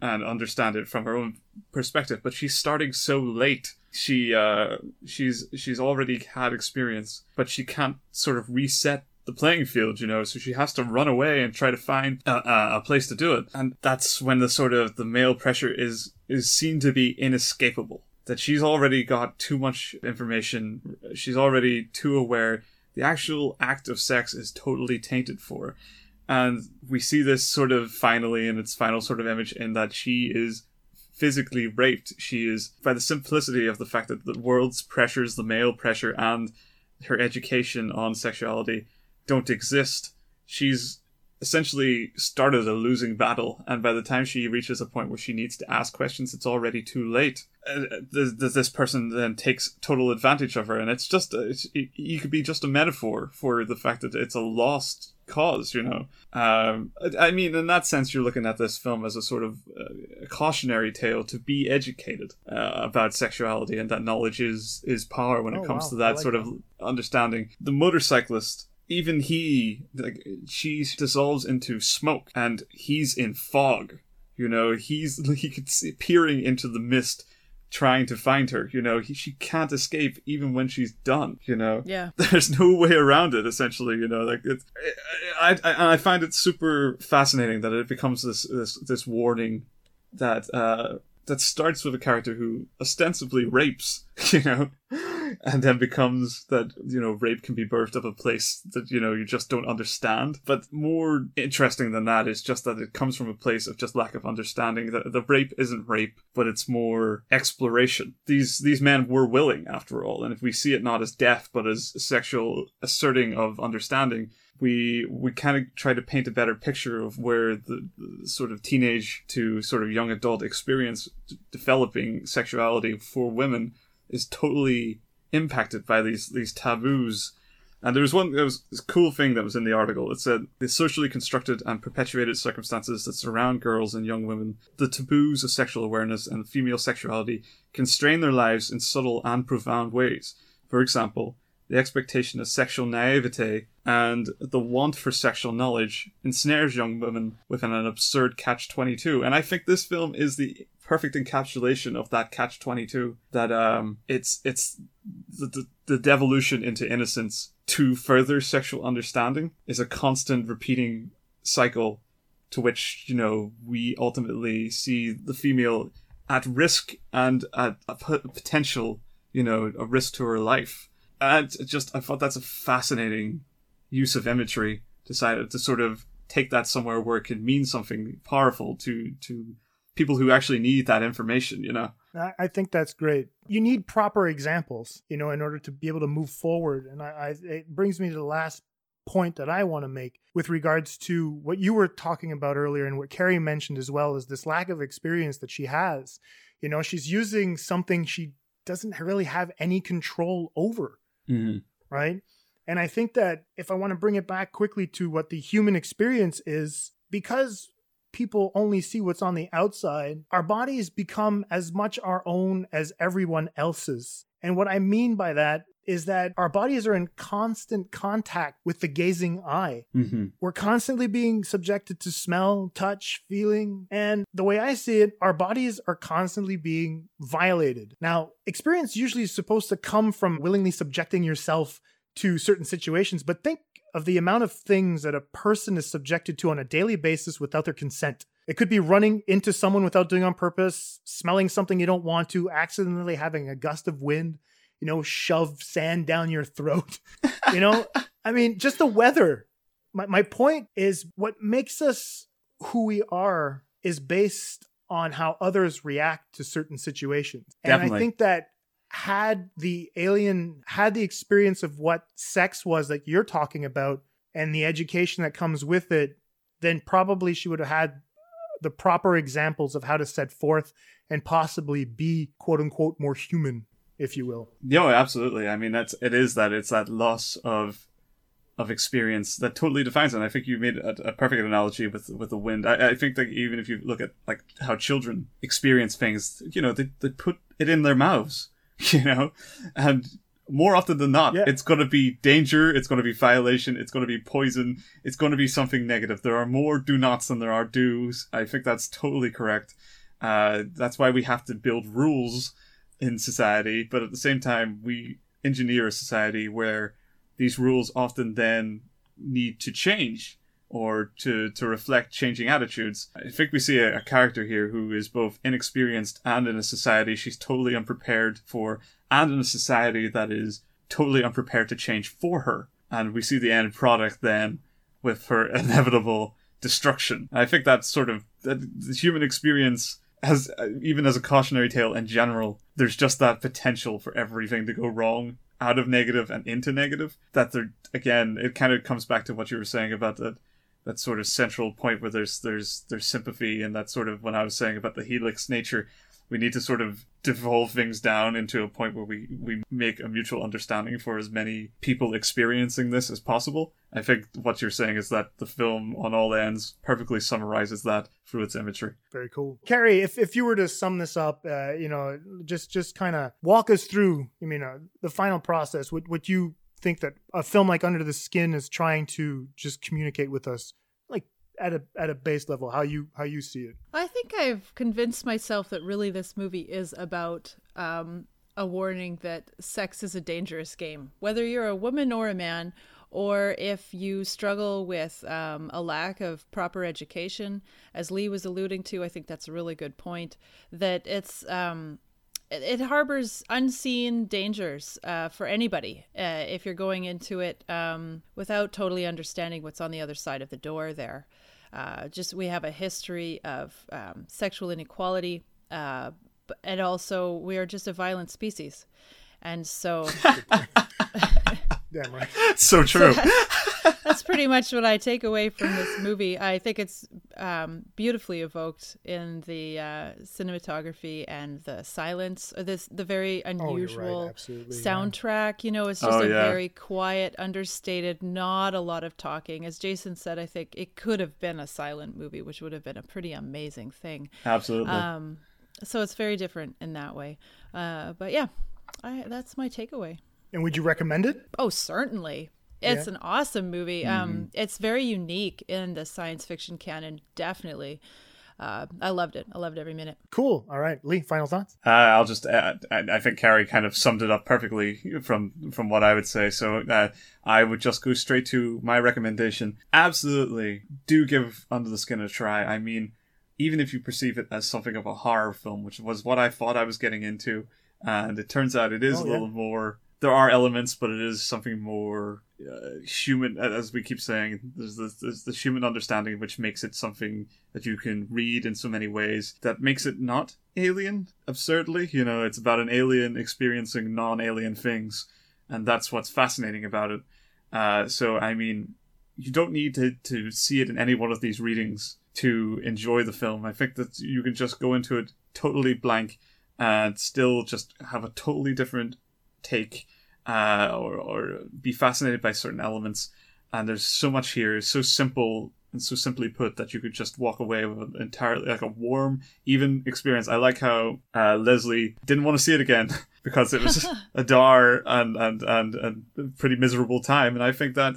and understand it from her own perspective. But she's starting so late. She uh, she's she's already had experience, but she can't sort of reset the playing field, you know, so she has to run away and try to find a, a, place to do it. And that's when the sort of the male pressure is is seen to be inescapable. That she's already got too much information, she's already too aware. The actual act of sex is totally tainted for. And we see this sort of finally in its final sort of image in that she is physically raped. She is, by the simplicity of the fact that the world's pressures, the male pressure, and her education on sexuality don't exist. She's essentially started a losing battle, and by the time she reaches a point where she needs to ask questions, it's already too late. Uh, th- th- this person then takes total advantage of her, and it's just a, it's, it, you could be just a metaphor for the fact that it's a lost cause. You know, um, I I mean, in that sense, you're looking at this film as a sort of uh, cautionary tale to be educated uh, about sexuality, and that knowledge is is power when it Oh, comes wow. to that like sort that. of understanding. The motorcyclist even he like she dissolves into smoke and he's in fog you know? He's he could see peering into the mist trying to find her you know? He, she can't escape even when she's done you know? Yeah. there's no way around it essentially you know? Like it's I, I I find it super fascinating that it becomes this this this warning that uh, that starts with a character who ostensibly rapes, you know, and then becomes that you know rape can be birthed of a place that you know you just don't understand. But more interesting than that is just that it comes from a place of just lack of understanding. That the rape isn't rape, but it's more exploration. These these men were willing after all, and if we see it not as death but as sexual asserting of understanding, we we kind of try to paint a better picture of where the, the, sort of teenage to sort of young adult experience d- developing sexuality for women is totally impacted by these these taboos. And there was one there was this cool thing that was in the article. It said the socially constructed and perpetuated circumstances that surround girls and young women, the taboos of sexual awareness and female sexuality constrain their lives in subtle and profound ways. For example, the expectation of sexual naivete and the want for sexual knowledge ensnares young women within an absurd catch 22 and i think this film is the perfect encapsulation of that catch 22 that um it's it's the, the, the devolution into innocence to further sexual understanding is a constant repeating cycle to which you know we ultimately see the female at risk and at a potential you know a risk to her life and just I thought that's a fascinating use of imagery. Decided to sort of take that somewhere where it can mean something powerful to to people who actually need that information. You know. I think that's great. You need proper examples, you know, in order to be able to move forward. And I, I it brings me to the last point that I want to make with regards to what you were talking about earlier and what Carrie mentioned as well is this lack of experience that she has. You know, she's using something she doesn't really have any control over. Mm-hmm. Right. And I think that if I want to bring it back quickly to what the human experience is, because people only see what's on the outside, our bodies become as much our own as everyone else's. And what I mean by that is that our bodies are in constant contact with the gazing eye. Mm-hmm. We're constantly being subjected to smell, touch, feeling. And the way I see it, our bodies are constantly being violated. Now, experience usually is supposed to come from willingly subjecting yourself to certain situations, but think of the amount of things that a person is subjected to on a daily basis without their consent. It could be running into someone without doing on purpose, smelling something you don't want to, accidentally having a gust of wind, you know, shove sand down your throat. you know, I mean, just the weather. My, my point is what makes us who we are is based on how others react to certain situations. Definitely. And I think that had the alien had the experience of what sex was that you're talking about and the education that comes with it, then probably she would have had the proper examples of how to set forth and possibly be quote unquote more human, if you will. No, absolutely. I mean, that's it is that it's that loss of of experience that totally defines it. And I think you made a, a, perfect analogy with with the wind. I, I, think that even if you look at like how children experience things, you know, they, they put it in their mouths, you know, and more often than not, Yeah. it's going to be danger, it's going to be violation, it's going to be poison, it's going to be something negative. There are more do nots than there are do's. I think that's totally correct. Uh, that's why we have to build rules in society, but at the same time, we engineer a society where these rules often then need to change or to, to reflect changing attitudes. I think we see a, a character here who is both inexperienced and in a society she's totally unprepared for, and in a society that is totally unprepared to change for her. And we see the end product then with her inevitable destruction. And I think that's sort of that the human experience has even as a cautionary tale in general, there's just that potential for everything to go wrong out of negative and into negative. That there again, it kind of comes back to what you were saying about that that sort of central point where there's there's there's sympathy and that sort of when I was saying about the helix nature, we need to sort of devolve things down into a point where we we make a mutual understanding for as many people experiencing this as possible. I think what you're saying is that the film on all ends perfectly summarizes that through its imagery. Very cool. Carrie, if, if you were to sum this up, uh, you know, just just kind of walk us through, I mean, uh, the final process, what, what you think that a film like Under the Skin is trying to just communicate with us, like at a at a base level, how you how you see it. I think I've convinced myself that really this movie is about um, a warning that sex is a dangerous game. Whether you're a woman or a man, or if you struggle with um, a lack of proper education, as Lee was alluding to, I think that's a really good point. That it's um, it, it harbors unseen dangers uh, for anybody uh, if you're going into it um, without totally understanding what's on the other side of the door. There, uh, just we have a history of um, sexual inequality, uh, and also we are just a violent species, and so. Damn right. so true. That's pretty much what I take away from this movie. I think it's um, beautifully evoked in the uh, cinematography and the silence, or this the very unusual right. soundtrack. You know, it's just Oh, a yeah. very quiet, understated, not a lot of talking. As Jason said, I think it could have been a silent movie, which would have been a pretty amazing thing. Absolutely. Um, so it's very different in that way. Uh, but yeah, I, that's my takeaway. And would you recommend it? Oh, certainly. It's Yeah. an awesome movie. Um, it's very unique in the science fiction canon. Definitely, uh, I loved it. I loved every minute. Cool. All right, Lee. Final thoughts. Uh, I'll just add, I I think Carrie kind of summed it up perfectly from from what I would say. So uh, I would just go straight to my recommendation. Absolutely, do give Under the Skin a try. I mean, even if you perceive it as something of a horror film, which was what I thought I was getting into, and it turns out it is Oh, a yeah. little more. There are elements, but it is something more uh, human, as we keep saying. There's the, there's the human understanding, which makes it something that you can read in so many ways. That makes it not alien. Absurdly, you know, it's about an alien experiencing non-alien things, and that's what's fascinating about it. Uh, so, I mean, you don't need to to see it in any one of these readings to enjoy the film. I think that you can just go into it totally blank and still just have a totally different take uh, or, or be fascinated by certain elements. And there's so much here, it's so simple and so simply put that you could just walk away with an entirely like a warm, even experience. I like how uh, Leslie didn't want to see it again because it was a dar and, and and and a pretty miserable time, and I think that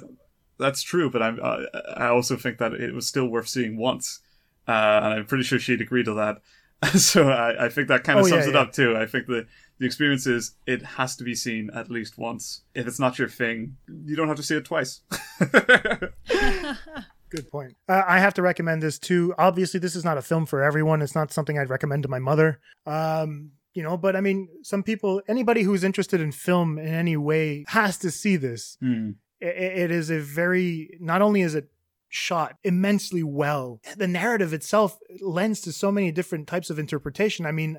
that's true. But I'm uh, I also think that it was still worth seeing once, uh, and I'm pretty sure she'd agree to that. so I, I think that kind of Oh, yeah, sums it yeah. up too. I think the the experience is it has to be seen at least once. If it's not your thing, you don't have to see it twice. Good point. Uh, I have to recommend this too. Obviously, this is not a film for everyone. It's not something I'd recommend to my mother. Um, you know, but I mean, some people, anybody who's interested in film in any way has to see this. Hmm. I- I- it is a very, not only is it shot immensely well, the narrative itself lends to so many different types of interpretation. I mean,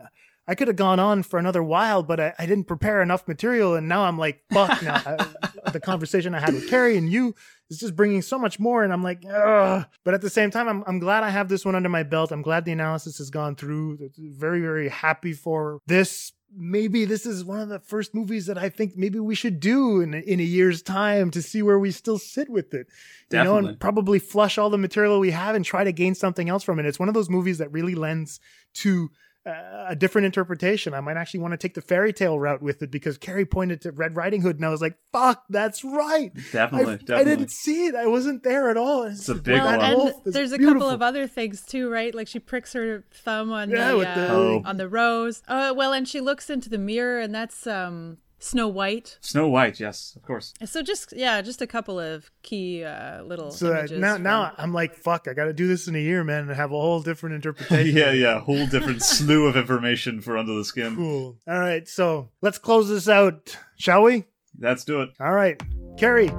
I could have gone on for another while, but I, I didn't prepare enough material, and now I'm like, fuck. Now I, the conversation I had with Carrie and you is just bringing so much more, and I'm like, ugh. But at the same time, I'm I'm glad I have this one under my belt. I'm glad the analysis has gone through. Very very happy for this. Maybe this is one of the first movies that I think maybe we should do in a, in a year's time to see where we still sit with it. You know, Definitely. and probably flush all the material we have and try to gain something else from it. It's one of those movies that really lends to a different interpretation. I might actually want to take the fairy tale route with it because Carrie pointed to Red Riding Hood and I was like, fuck, that's right. Definitely, I, I didn't see it. I wasn't there at all. It's a big well, one. and wolf is there's a couple of other things too, right? Like she pricks her thumb on Yeah, the, with the- uh, Oh. on the rose. Uh, well, and she looks into the mirror, and that's um, Snow White. Snow White, yes, of course. So just yeah, just a couple of key uh, little So uh, now, from- now I'm like, fuck, I got to do this in a year, man, and have a whole different interpretation. yeah, yeah, whole different slew of information for Under the Skin. Cool. All right, so let's close this out, shall we? Let's do it. All right, Carrie,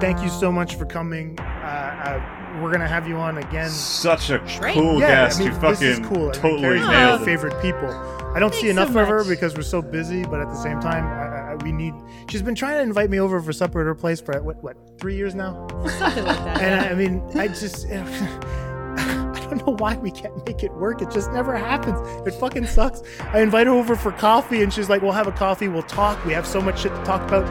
thank you so much for coming. Uh, uh, we're gonna have you on again. Such a Great. cool yeah, guest. I mean, you this is fucking cool. I mean, totally Carrie's one of nailed my it. favorite people. I don't see Thanks so enough of her because we're so busy, but at the same time, I, I, we need. She's been trying to invite me over for supper at her place for what, what three years now, something like that. and yeah. I, I mean, I just. I don't know why we can't make it work. It just never happens. It fucking sucks. I invite her over for coffee, and she's like, "We'll have a coffee. We'll talk. We have so much shit to talk about."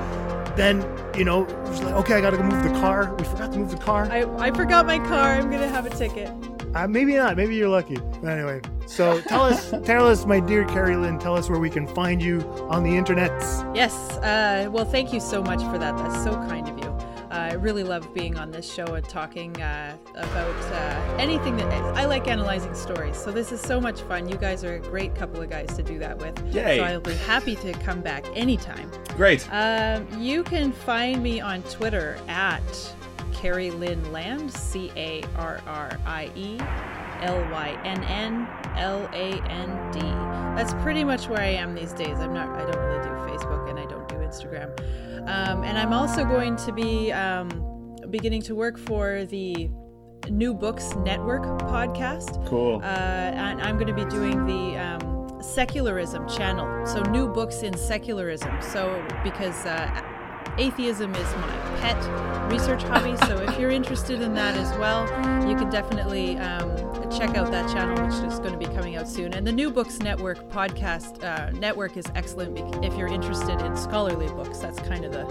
Then, you know, she's like, "Okay, I gotta go move the car. We forgot to move the car." I, I forgot my car. I'm gonna have a ticket. Uh, maybe not. Maybe you're lucky. But anyway, so tell us, tell us, my dear Carrie Lynn, tell us where we can find you on the internet. Yes. Uh, well, thank you so much for that. That's so kind of you. I really love being on this show and talking uh, about uh, anything that I like analyzing stories. So this is so much fun. You guys are a great couple of guys to do that with. Yay. So I'll be happy to come back anytime. Great. Um, you can find me on Twitter at Carrie Lynn Land, C A R R I E L Y N N L A N D. That's pretty much where I am these days. I'm not. I don't really do Facebook and I don't do Instagram. Um, and I'm also going to be um, beginning to work for the New Books Network podcast. Cool. Uh, and I'm going to be doing the um, secularism channel. So, new books in secularism. So, because uh, atheism is my pet research hobby. So, if you're interested in that as well, you can definitely um, check out that channel, which is going to be coming out soon. And the New Books Network podcast uh, network is excellent if you're interested in scholarly books. That's kind of the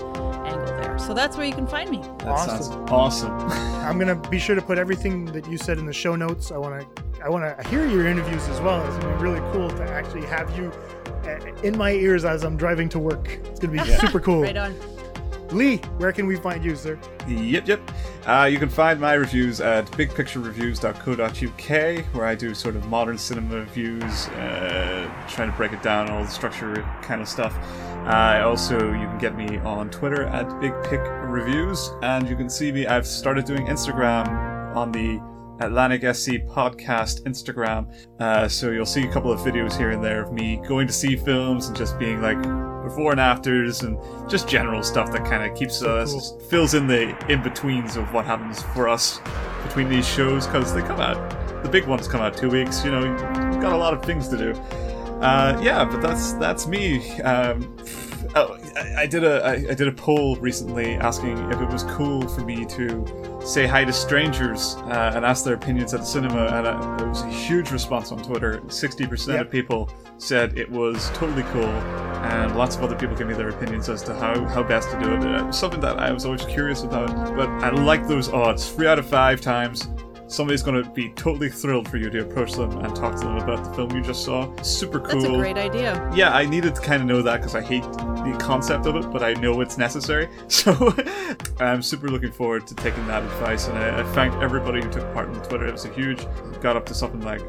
angle there. So, that's where you can find me. That Awesome. awesome. I'm gonna be sure to put everything that you said in the show notes. I want to I want to hear your interviews as well. It's gonna be really cool to actually have you uh, in my ears as I'm driving to work. It's gonna be super cool. Right on. Lee, where can we find you, sir? Yep, yep. Uh, you can find my reviews at bigpicturereviews.co.uk, where I do sort of modern cinema reviews, uh, trying to break it down, all the structure kind of stuff. Uh, also, you can get me on Twitter at bigpicreviews, and you can see me. I've started doing Instagram on the Atlantic SC podcast Instagram. Uh, so you'll see a couple of videos here and there of me going to see films and just being like before and afters and just general stuff that kind of keeps us fills in the in betweens of what happens for us between these shows because they come out. The big ones come out two weeks. You know, we've got a lot of things to do. Uh, yeah, but that's that's me. Um, oh, I, I did a I, I did a poll recently asking if it was cool for me to say hi to strangers uh, and ask their opinions at the cinema, and uh, it was a huge response on Twitter. Sixty percent of people said it was totally cool, and lots of other people gave me their opinions as to how, how best to do it. Uh, It was something that I was always curious about, but I like those odds. Three out of five times somebody's going to be totally thrilled for you to approach them and talk to them about the film you just saw. Super cool. That's a great idea. Yeah, I needed to kind of know that because I hate the concept of it, but I know it's necessary. So I'm super looking forward to taking that advice, and I, I thank everybody who took part in the Twitter. It was a huge, got up to something like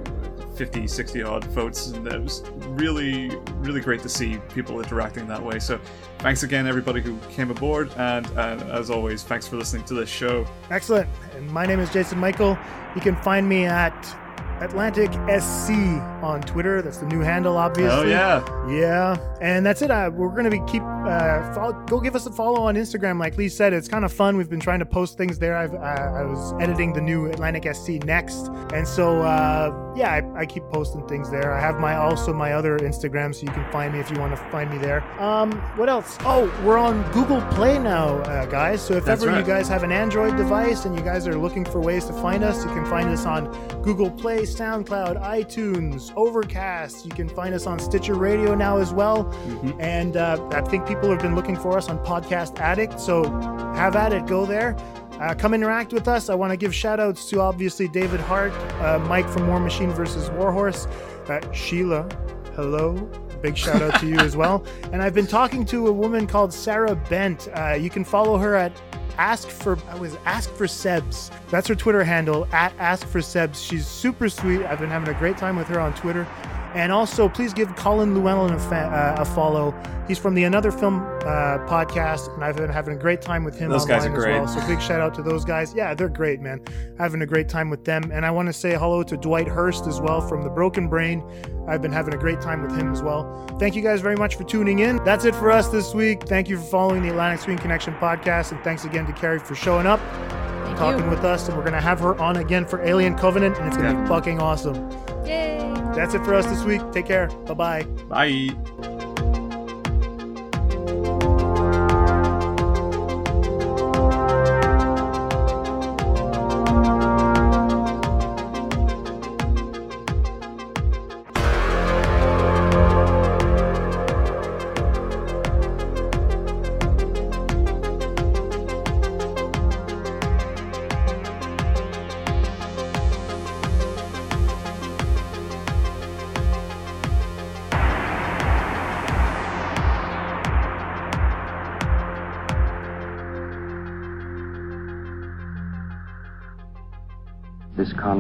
50, 60 odd votes, and it was really, really great to see people interacting that way. So thanks again, everybody who came aboard, and, and as always, thanks for listening to this show. Excellent. And my name is Jason Michael. You can find me at Atlantic SC on Twitter. That's the new handle, obviously. Oh, yeah. Yeah, and that's it. Uh, we're gonna be keep uh, follow, go give us a follow on Instagram. Like Lee said, it's kind of fun. We've been trying to post things there. I've uh, I was editing the new Atlantic SC next, and so uh, yeah, I, I keep posting things there. I have my also my other Instagram, so you can find me if you want to find me there. Um, what else? Oh, we're on Google Play now, uh, guys. So if That's ever you guys have an Android device and you guys are looking for ways to find us, you can find us on Google Play, SoundCloud, iTunes, Overcast. You can find us on Stitcher Radio now as well. And uh, I think people have been looking for us on Podcast Addict. So have at it. Go there. Uh, come interact with us. I want to give shout outs to obviously David Hart, uh, Mike from War Machine versus Warhorse, uh, Sheila. Hello. Big shout out to you as well. And I've been talking to a woman called Sarah Bent. Uh, you can follow her at ask for I was ask for Sebs. That's her Twitter handle at ask for Sebs. She's super sweet. I've been having a great time with her on Twitter. And also, please give Colin Llewellyn a, fa- uh, a follow. He's from the Another Film uh, podcast, and I've been having a great time with him. Those guys online are as well. So big shout out to those guys. Yeah, they're great, man. Having a great time with them. And I want to say hello to Dwight Hurst as well from The Broken Brain. I've been having a great time with him as well. Thank you guys very much for tuning in. That's it for us this week. Thank you for following the Atlantic Screen Connection podcast, and thanks again to Carrie for showing up, Thank talking you. with us, and we're gonna have her on again for Alien Covenant, and it's gonna Yeah. be fucking awesome. Yay. That's it for us this week. Take care. Bye bye bye.